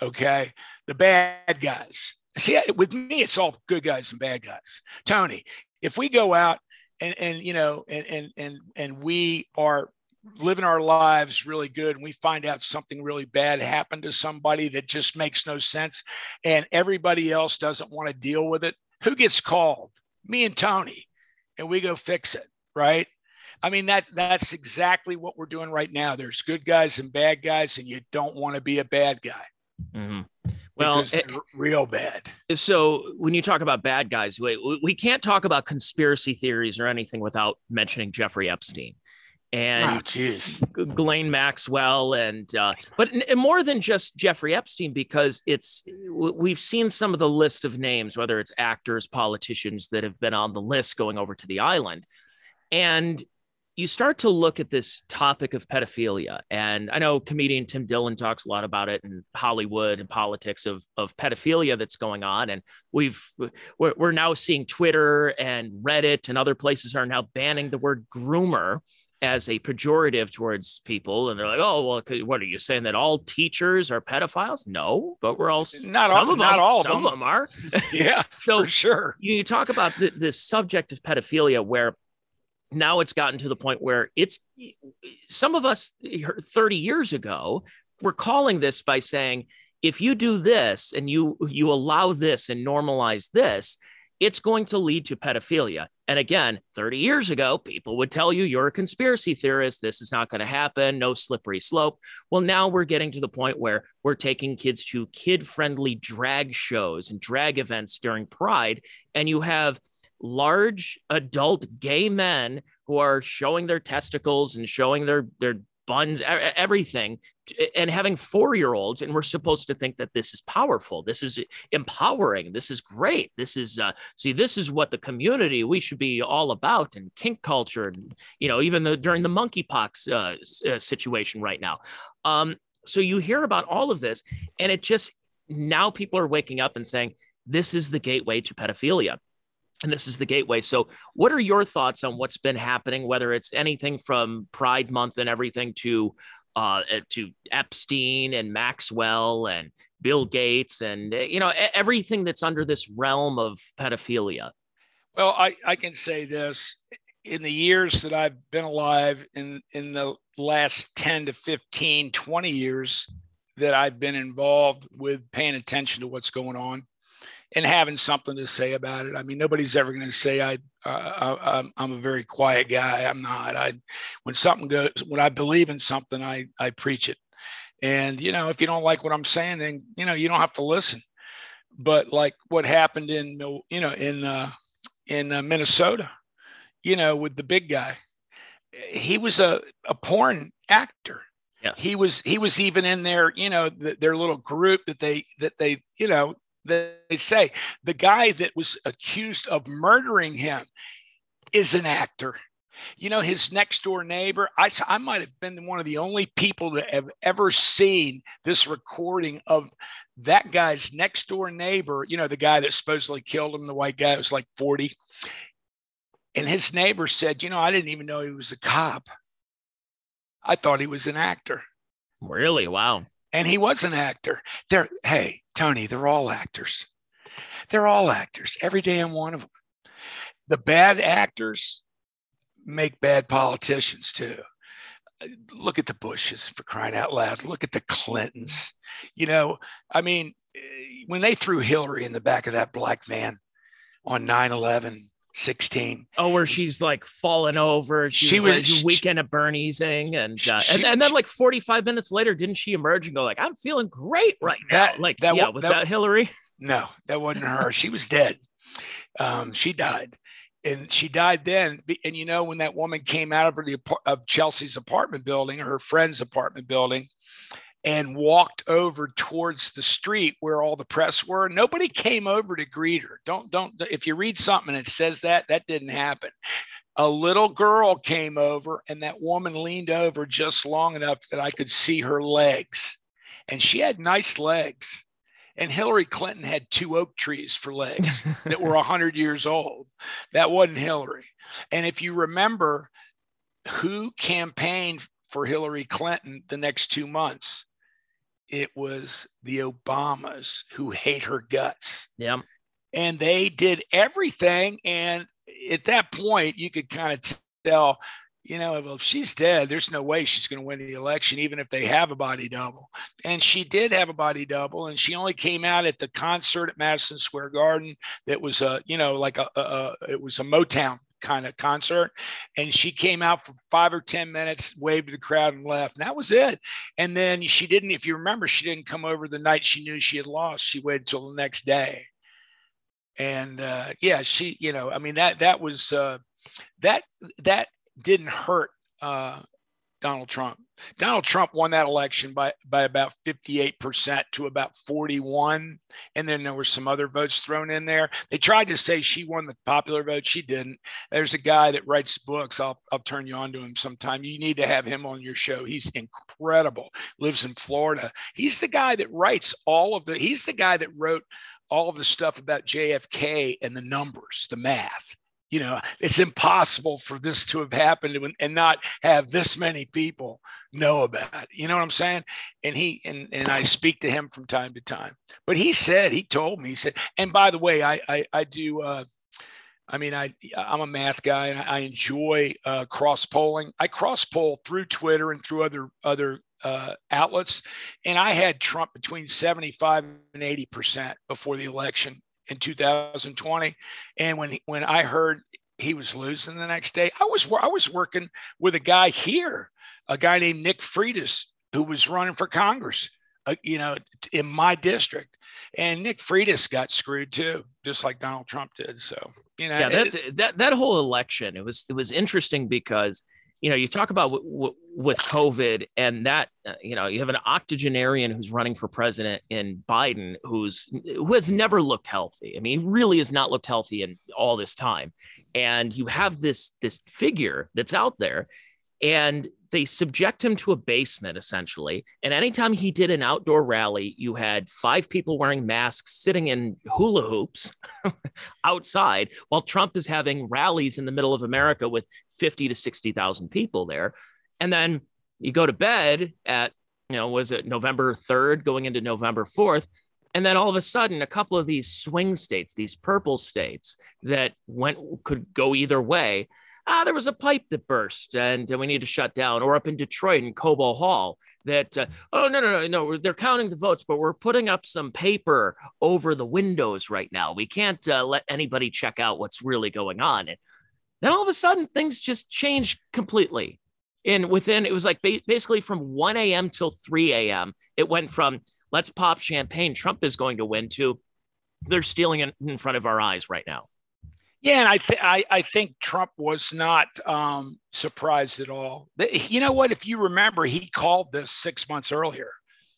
okay? The bad guys. See with me it's all good guys and bad guys. Tony if we go out and and you know and and and, and we are living our lives really good and we find out something really bad happened to somebody that just makes no sense and everybody else doesn't want to deal with it who gets called? Me and Tony, and we go fix it, right? I mean that that's exactly what we're doing right now. There's good guys and bad guys, and you don't want to be a bad guy. Mm-hmm. Well, it, real bad. So when you talk about bad guys, we, we can't talk about conspiracy theories or anything without mentioning Jeffrey Epstein and oh, Ghislaine Maxwell, and uh, but more than just Jeffrey Epstein, because it's we've seen some of the list of names, whether it's actors, politicians that have been on the list going over to the island, and you start to look at this topic of pedophilia, and I know comedian Tim Dillon talks a lot about it in Hollywood and politics of of pedophilia that's going on, and we've we're, we're now seeing Twitter and Reddit and other places are now banning the word groomer as a pejorative towards people and they're like oh well what are you saying that all teachers are pedophiles? No but we're all not all of not them, all of some them. of them are. Yeah so for sure. you talk about the, this subject of pedophilia where now it's gotten to the point where it's some of us 30 years ago were calling this by saying if you do this and you you allow this and normalize this it's going to lead to pedophilia. And again, 30 years ago, people would tell you you're a conspiracy theorist. This is not going to happen. No slippery slope. Well, now we're getting to the point where we're taking kids to kid friendly drag shows and drag events during Pride. And you have large adult gay men who are showing their testicles and showing their, their buns, everything, and having four year olds. And we're supposed to think that this is powerful. This is empowering. This is great. This is, uh, see, this is what the community we should be all about and kink culture. And, you know, even the, during the monkeypox uh, uh, situation right now. Um, so you hear about all of this, and it just now people are waking up and saying, this is the gateway to pedophilia and this is the gateway. So, what are your thoughts on what's been happening? Whether it's anything from Pride Month and everything to uh, uh to Epstein and Maxwell and Bill Gates and uh, you know everything that's under this realm of pedophilia. Well, I, I can say this in the years that I've been alive in in the last 10 to 15 20 years that I've been involved with paying attention to what's going on and having something to say about it. I mean, nobody's ever going to say I, uh, I I'm a very quiet guy. I'm not. I when something goes when I believe in something, I I preach it. And you know, if you don't like what I'm saying, then you know you don't have to listen. But like what happened in you know in uh, in uh, Minnesota, you know, with the big guy, he was a a porn actor. Yes. He was he was even in their you know the, their little group that they that they you know they say the guy that was accused of murdering him is an actor. You know, his next door neighbor, I, I might have been one of the only people that have ever seen this recording of that guy's next door neighbor, you know, the guy that supposedly killed him, the white guy was like 40. And his neighbor said, You know, I didn't even know he was a cop. I thought he was an actor. Really? Wow and he was an actor. They're, hey, Tony, they're all actors. They're all actors, every damn one of them. The bad actors make bad politicians too. Uh, look at the Bushes for crying out loud. Look at the Clintons. You know, I mean, eh, when they threw Hillary in the back of that black van on 9 11, 16. Oh, where she's like falling over. She, she was, was like, weekend at Bernie'sing, and uh, she, and, and then like 45 minutes later, didn't she emerge and go like, "I'm feeling great right now"? like, that, yeah, was that, that Hillary? No, that wasn't her. she was dead. Um, she died, and she died then. And you know, when that woman came out of her, the of Chelsea's apartment building or her friend's apartment building, and walked over towards the street where all the press were. Nobody came over to greet her. Don't don't if you read something and it says that that didn't happen. A little girl came over and that woman leaned over just long enough that I could see her legs. And she had nice legs. And Hillary Clinton had two oak trees for legs that were 100 years old. That wasn't Hillary. And if you remember who campaigned for Hillary Clinton the next two months, it was the Obamas who hate her guts. Yeah. And they did everything. And at that point, you could kind of tell, you know, well, if she's dead, there's no way she's going to win the election, even if they have a body double. And she did have a body double, and she only came out at the concert at Madison Square Garden. That was a, you know, like a, a, a it was a Motown kind of concert. And she came out for five or 10 minutes, waved to the crowd and left. And that was it. And then she didn't, if you remember, she didn't come over the night she knew she had lost. She waited till the next day. And uh, yeah, she, you know, I mean, that, that was, uh, that, that didn't hurt uh, Donald Trump. Donald Trump won that election by, by about 58% to about 41. And then there were some other votes thrown in there. They tried to say she won the popular vote. She didn't. There's a guy that writes books. I'll, I'll turn you on to him sometime. You need to have him on your show. He's incredible. Lives in Florida. He's the guy that writes all of the, he's the guy that wrote all of the stuff about JFK and the numbers, the math. You know it's impossible for this to have happened and not have this many people know about it you know what i'm saying? And he and, and i speak to him from time to time. But he said he told me he said and by the way i i, I do uh I mean, I I'm a math guy and I enjoy uh, cross polling. I cross poll through Twitter and through other other uh, outlets, and I had Trump between 75 and 80 percent before the election in 2020. And when when I heard he was losing the next day, I was I was working with a guy here, a guy named Nick Freitas, who was running for Congress, uh, you know, in my district. And Nick Freitas got screwed too, just like Donald Trump did. So you know, yeah, that that that whole election it was it was interesting because you know, you talk about w- w- with COVID and that, uh, you know, you have an octogenarian who's running for president in Biden, who's who has never looked healthy. I mean, he really has not looked healthy in all this time. And you have this this figure that's out there, and they subject him to a basement essentially. And anytime he did an outdoor rally, you had five people wearing masks sitting in hula hoops outside while Trump is having rallies in the middle of America with 50 to 60,000 people there. And then you go to bed at, you know, was it November 3rd going into November 4th? And then all of a sudden, a couple of these swing states, these purple states that went could go either way, ah, there was a pipe that burst and we need to shut down. Or up in Detroit in Cobo Hall, that, uh, oh, no, no, no, no, they're counting the votes, but we're putting up some paper over the windows right now. We can't uh, let anybody check out what's really going on. And then all of a sudden, things just changed completely. And within, it was like ba- basically from 1 a.m. till 3 a.m., it went from let's pop champagne, Trump is going to win, to they're stealing it in front of our eyes right now. Yeah, and I, th- I I think Trump was not um, surprised at all. You know what? If you remember, he called this six months earlier.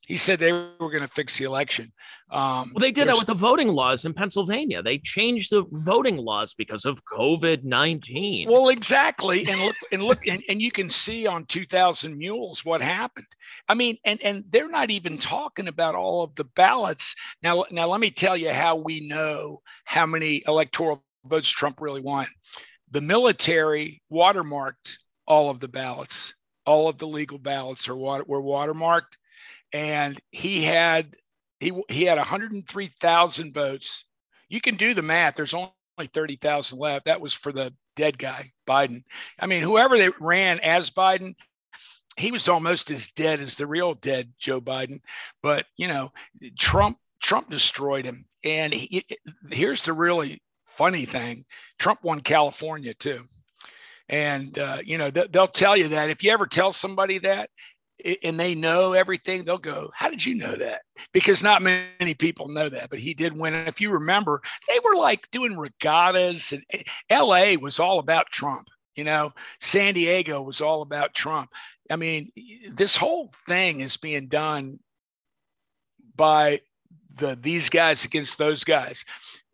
He said they were going to fix the election. Um, well, they did that with the voting laws in Pennsylvania. They changed the voting laws because of COVID nineteen. Well, exactly, and look and look, and, and you can see on two thousand mules what happened. I mean, and and they're not even talking about all of the ballots now. Now, let me tell you how we know how many electoral votes Trump really won. The military watermarked all of the ballots. All of the legal ballots are water, were watermarked, and he had he he had 103,000 votes. You can do the math. There's only 30,000 left. That was for the dead guy, Biden. I mean, whoever they ran as Biden, he was almost as dead as the real dead Joe Biden. But you know, Trump Trump destroyed him. And he, here's the really funny thing Trump won California too. And, uh, you know, they'll tell you that if you ever tell somebody that and they know everything, they'll go, How did you know that? Because not many people know that, but he did win. And if you remember, they were like doing regattas, and eh, LA was all about Trump. You know, San Diego was all about Trump. I mean, this whole thing is being done by the these guys against those guys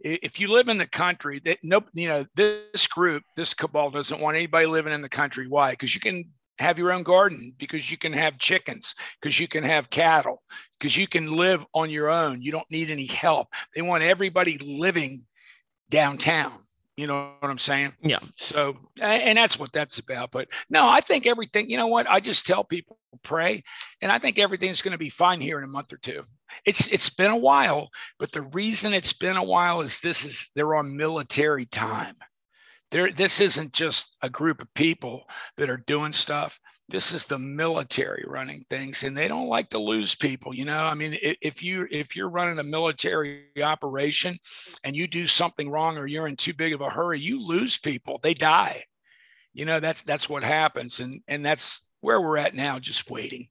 if you live in the country that no you know this group this cabal doesn't want anybody living in the country. Why? Because you can have your own garden because you can have chickens because you can have cattle because you can live on your own. You don't need any help. They want everybody living downtown you know what i'm saying yeah so and that's what that's about but no i think everything you know what i just tell people pray and i think everything's going to be fine here in a month or two it's it's been a while, but the reason it's been a while is this is they're on military time. There, this isn't just a group of people that are doing stuff. This is the military running things, and they don't like to lose people. You know, I mean, if you if you're running a military operation and you do something wrong or you're in too big of a hurry, you lose people. They die. You know, that's that's what happens, and and that's where we're at now, just waiting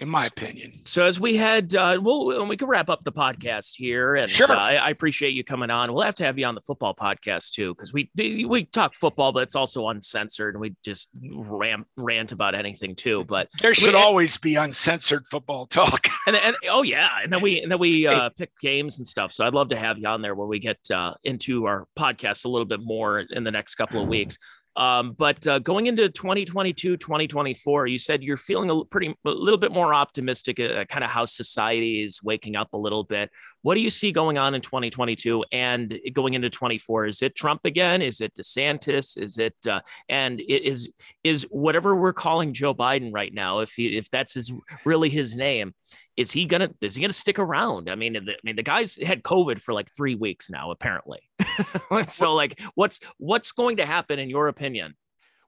in my opinion. So as we had, uh, we'll we can wrap up the podcast here, and sure. uh, I, I, appreciate you coming on. We'll have to have you on the football podcast too, because we we talk football, but it's also uncensored, and we just ram, rant about anything too. But there should we, always be uncensored football talk. and, and oh yeah, and then we and then we uh, pick games and stuff. So I'd love to have you on there when we get uh, into our podcast a little bit more in the next couple of weeks. Um, but uh, going into 2022, 2024, you said you're feeling a pretty a little bit more optimistic, uh, kind of how society is waking up a little bit. What do you see going on in 2022 and going into 24? Is it Trump again? Is it DeSantis? Is it uh, and it is is whatever we're calling Joe Biden right now? If he if that's his really his name, is he gonna is he gonna stick around? I mean, the, I mean, the guy's had COVID for like three weeks now, apparently. so, like, what's what's going to happen in your opinion?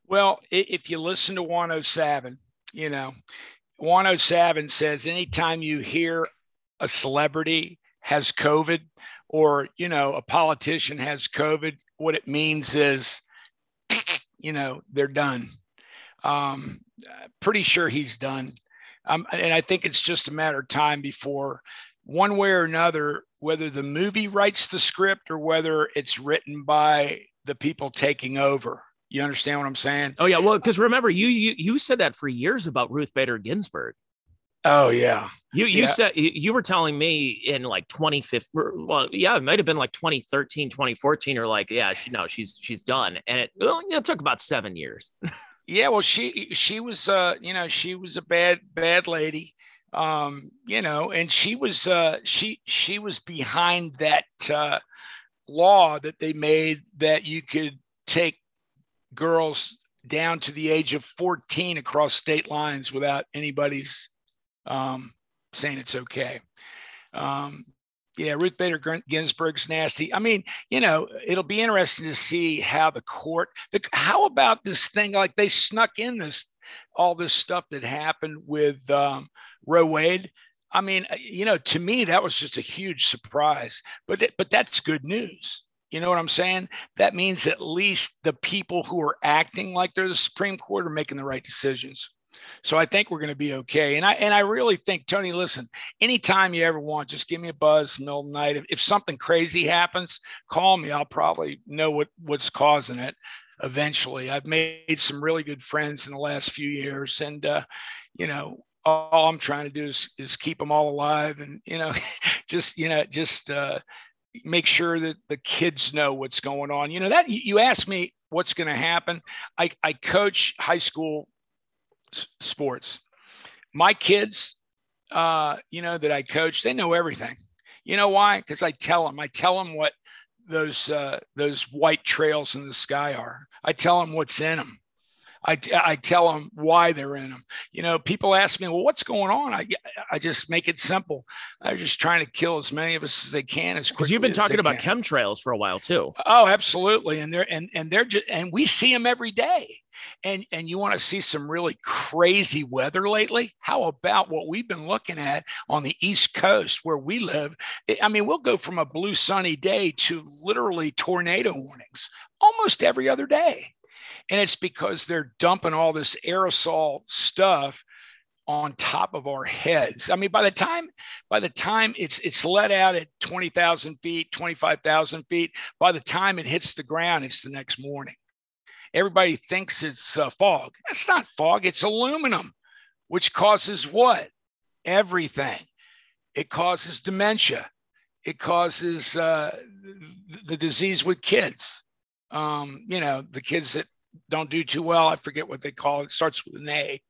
Well, if you listen to 107, you know, 107 says anytime you hear a celebrity has COVID or you know a politician has COVID, what it means is, you know, they're done. Um, pretty sure he's done. Um, and I think it's just a matter of time before one way or another, whether the movie writes the script or whether it's written by the people taking over. You understand what I'm saying? Oh yeah, well, because remember, you, you you said that for years about Ruth Bader Ginsburg. Oh yeah, you you yeah. said you were telling me in like 2015. Well, yeah, it might have been like 2013, 2014, or like yeah, she no, she's she's done, and it, well, it took about seven years. Yeah, well, she she was uh, you know, she was a bad bad lady. Um, you know, and she was uh she she was behind that uh law that they made that you could take girls down to the age of 14 across state lines without anybody's um, saying it's okay. Um, yeah, Ruth Bader Ginsburg's nasty. I mean, you know, it'll be interesting to see how the court. The, how about this thing? Like they snuck in this all this stuff that happened with um, Roe Wade. I mean, uh, you know, to me that was just a huge surprise. But but that's good news. You know what I'm saying? That means at least the people who are acting like they're the Supreme Court are making the right decisions. So I think we're going to be okay. And I and I really think Tony, listen, anytime you ever want, just give me a buzz middle of the night. If, if something crazy happens, call me. I'll probably know what what's causing it eventually. I've made some really good friends in the last few years, and uh, you know, all I'm trying to do is is keep them all alive, and you know, just you know, just uh, make sure that the kids know what's going on. You know, that you, asked me what's going to happen. I I coach high school sports. My kids, uh, you know, that I coach, they know everything. You know why? Because I tell them, I tell them what those uh, those white trails in the sky are. I tell them what's in them. I, I tell them why they're in them. You know, people ask me, well, what's going on? I, I just make it simple. I'm just trying to kill as many of us as they can. As because you've been talking about can. chemtrails for a while too. Oh, absolutely. And they're and and they're just and we see them every day. And and you want to see some really crazy weather lately? How about what we've been looking at on the East Coast where we live? I mean, we'll go from a blue sunny day to literally tornado warnings almost every other day. And it's because they're dumping all this aerosol stuff on top of our heads. I mean, by the time by the time it's it's let out at 20,000 feet, 25,000 feet, by the time it hits the ground, it's the next morning. Everybody thinks it's uh, fog. It's not fog, it's aluminum, which causes what? Everything. It causes dementia. It causes uh, the disease with kids. Um, you know, the kids that don't do too well. I forget what they call it. it starts with an A.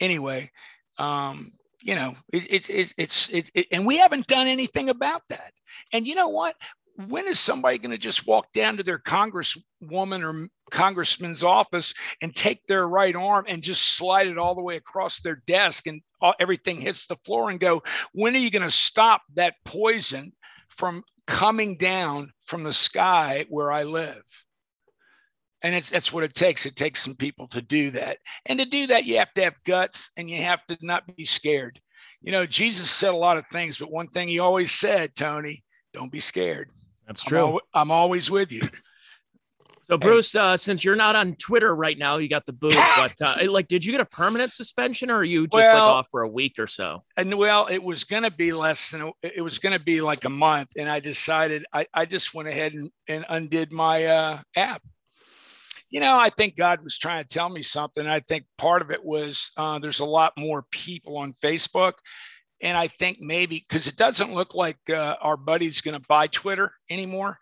Anyway, um, you know, it's it's it's it's it, and we haven't done anything about that. And you know what? When is somebody going to just walk down to their congresswoman or congressman's office and take their right arm and just slide it all the way across their desk and everything hits the floor and go, when are you going to stop that poison from coming down from the sky where I live? and it's that's what it takes. It takes some people to do that. And to do that you have to have guts and you have to not be scared. You know jesus said a lot of things but one thing he always said tony don't be scared that's true i'm, al- I'm always with you so bruce uh, since you're not on twitter right now you got the boot but uh, like did you get a permanent suspension or are you just well, like off for a week or so and well it was going to be less than it was going to be like a month and i decided i, I just went ahead and, and undid my uh, app you know, I think God was trying to tell me something. I think part of it was uh, there's a lot more people on Facebook. And I think maybe because it doesn't look like uh, our buddy's going to buy Twitter anymore.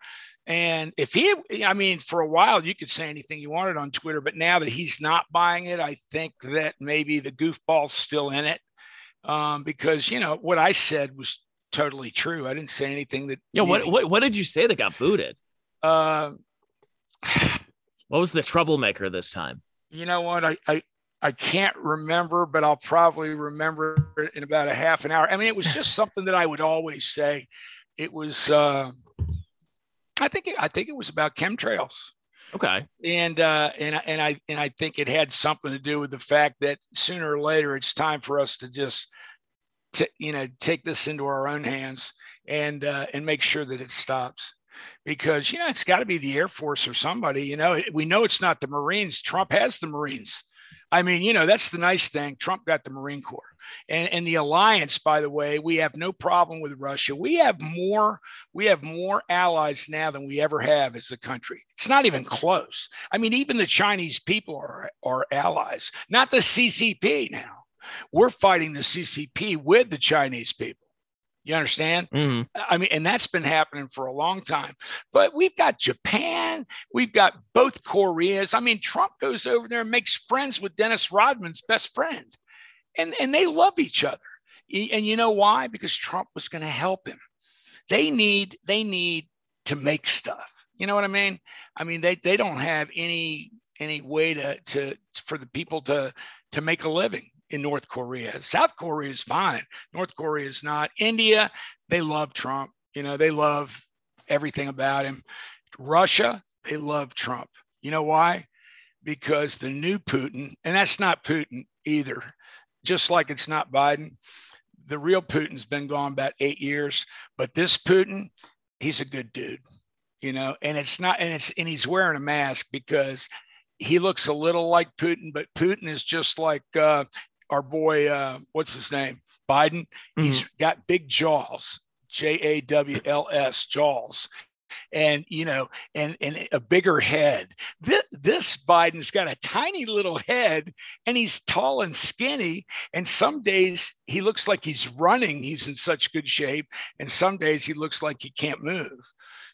And if he, I mean, for a while you could say anything you wanted on Twitter, but now that he's not buying it, I think that maybe the goofball's still in it. Um, because you know what I said was totally true. I didn't say anything that. Yeah. What, what What did you say that got booted? Uh, what was the troublemaker this time? You know what? I, I I can't remember, but I'll probably remember it in about a half an hour. I mean, it was just something that I would always say. It was. Uh, I think it, I think it was about chemtrails. Okay. And uh, and and I and I think it had something to do with the fact that sooner or later it's time for us to just, to, you know, take this into our own hands and uh, and make sure that it stops, because you know it's got to be the Air Force or somebody. You know, we know it's not the Marines. Trump has the Marines. I mean, you know, that's the nice thing. Trump got the Marine Corps. And, and the alliance, by the way, we have no problem with Russia. We have more, we have more allies now than we ever have as a country. It's not even close. I mean, even the Chinese people are, are allies, not the CCP now. We're fighting the CCP with the Chinese people. You understand? Mm-hmm. I mean, and that's been happening for a long time. But we've got Japan, we've got both Koreas. I mean, Trump goes over there and makes friends with Dennis Rodman's best friend, and and they love each other. And you know why? Because Trump was going to help him. They need they need to make stuff. You know what I mean? I mean, they they don't have any any way to to for the people to to make a living in North Korea. South Korea is fine. North Korea is not. India, they love Trump. You know, they love everything about him. Russia, they love Trump. You know why? Because the new Putin, and that's not Putin either, just like it's not Biden. The real Putin's been gone about eight years, but this Putin, he's a good dude, you know, and it's not, and it's, and he's wearing a mask because he looks a little like Putin, but Putin is just like uh, our boy, uh, what's his name? Biden. Mm-hmm. He's got big jaws, J A W L S, jaws. And you know, and and a bigger head. This, this Biden's got a tiny little head, and he's tall and skinny. And some days he looks like he's running. He's in such good shape, and some days he looks like he can't move.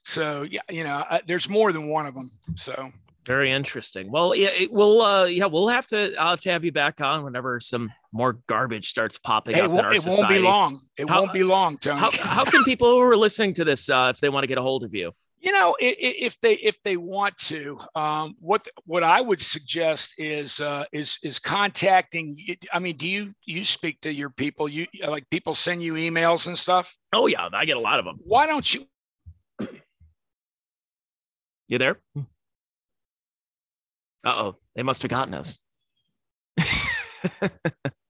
So yeah, you know, uh, there's more than one of them. So very interesting. Well, yeah, it, we'll uh, yeah, we'll have to. I'll have to have you back on whenever some more garbage starts popping hey, up. It, won't, it won't be long. It how, won't be long, Tony. How, how can people who are listening to this, uh, if they want to get a hold of you? You know, if they if they want to, um, what what I would suggest is uh, is is contacting. I mean, do you you speak to your people? You like people send you emails and stuff? Oh yeah, I get a lot of them. Why don't you? You there? Uh oh, they must have gotten us.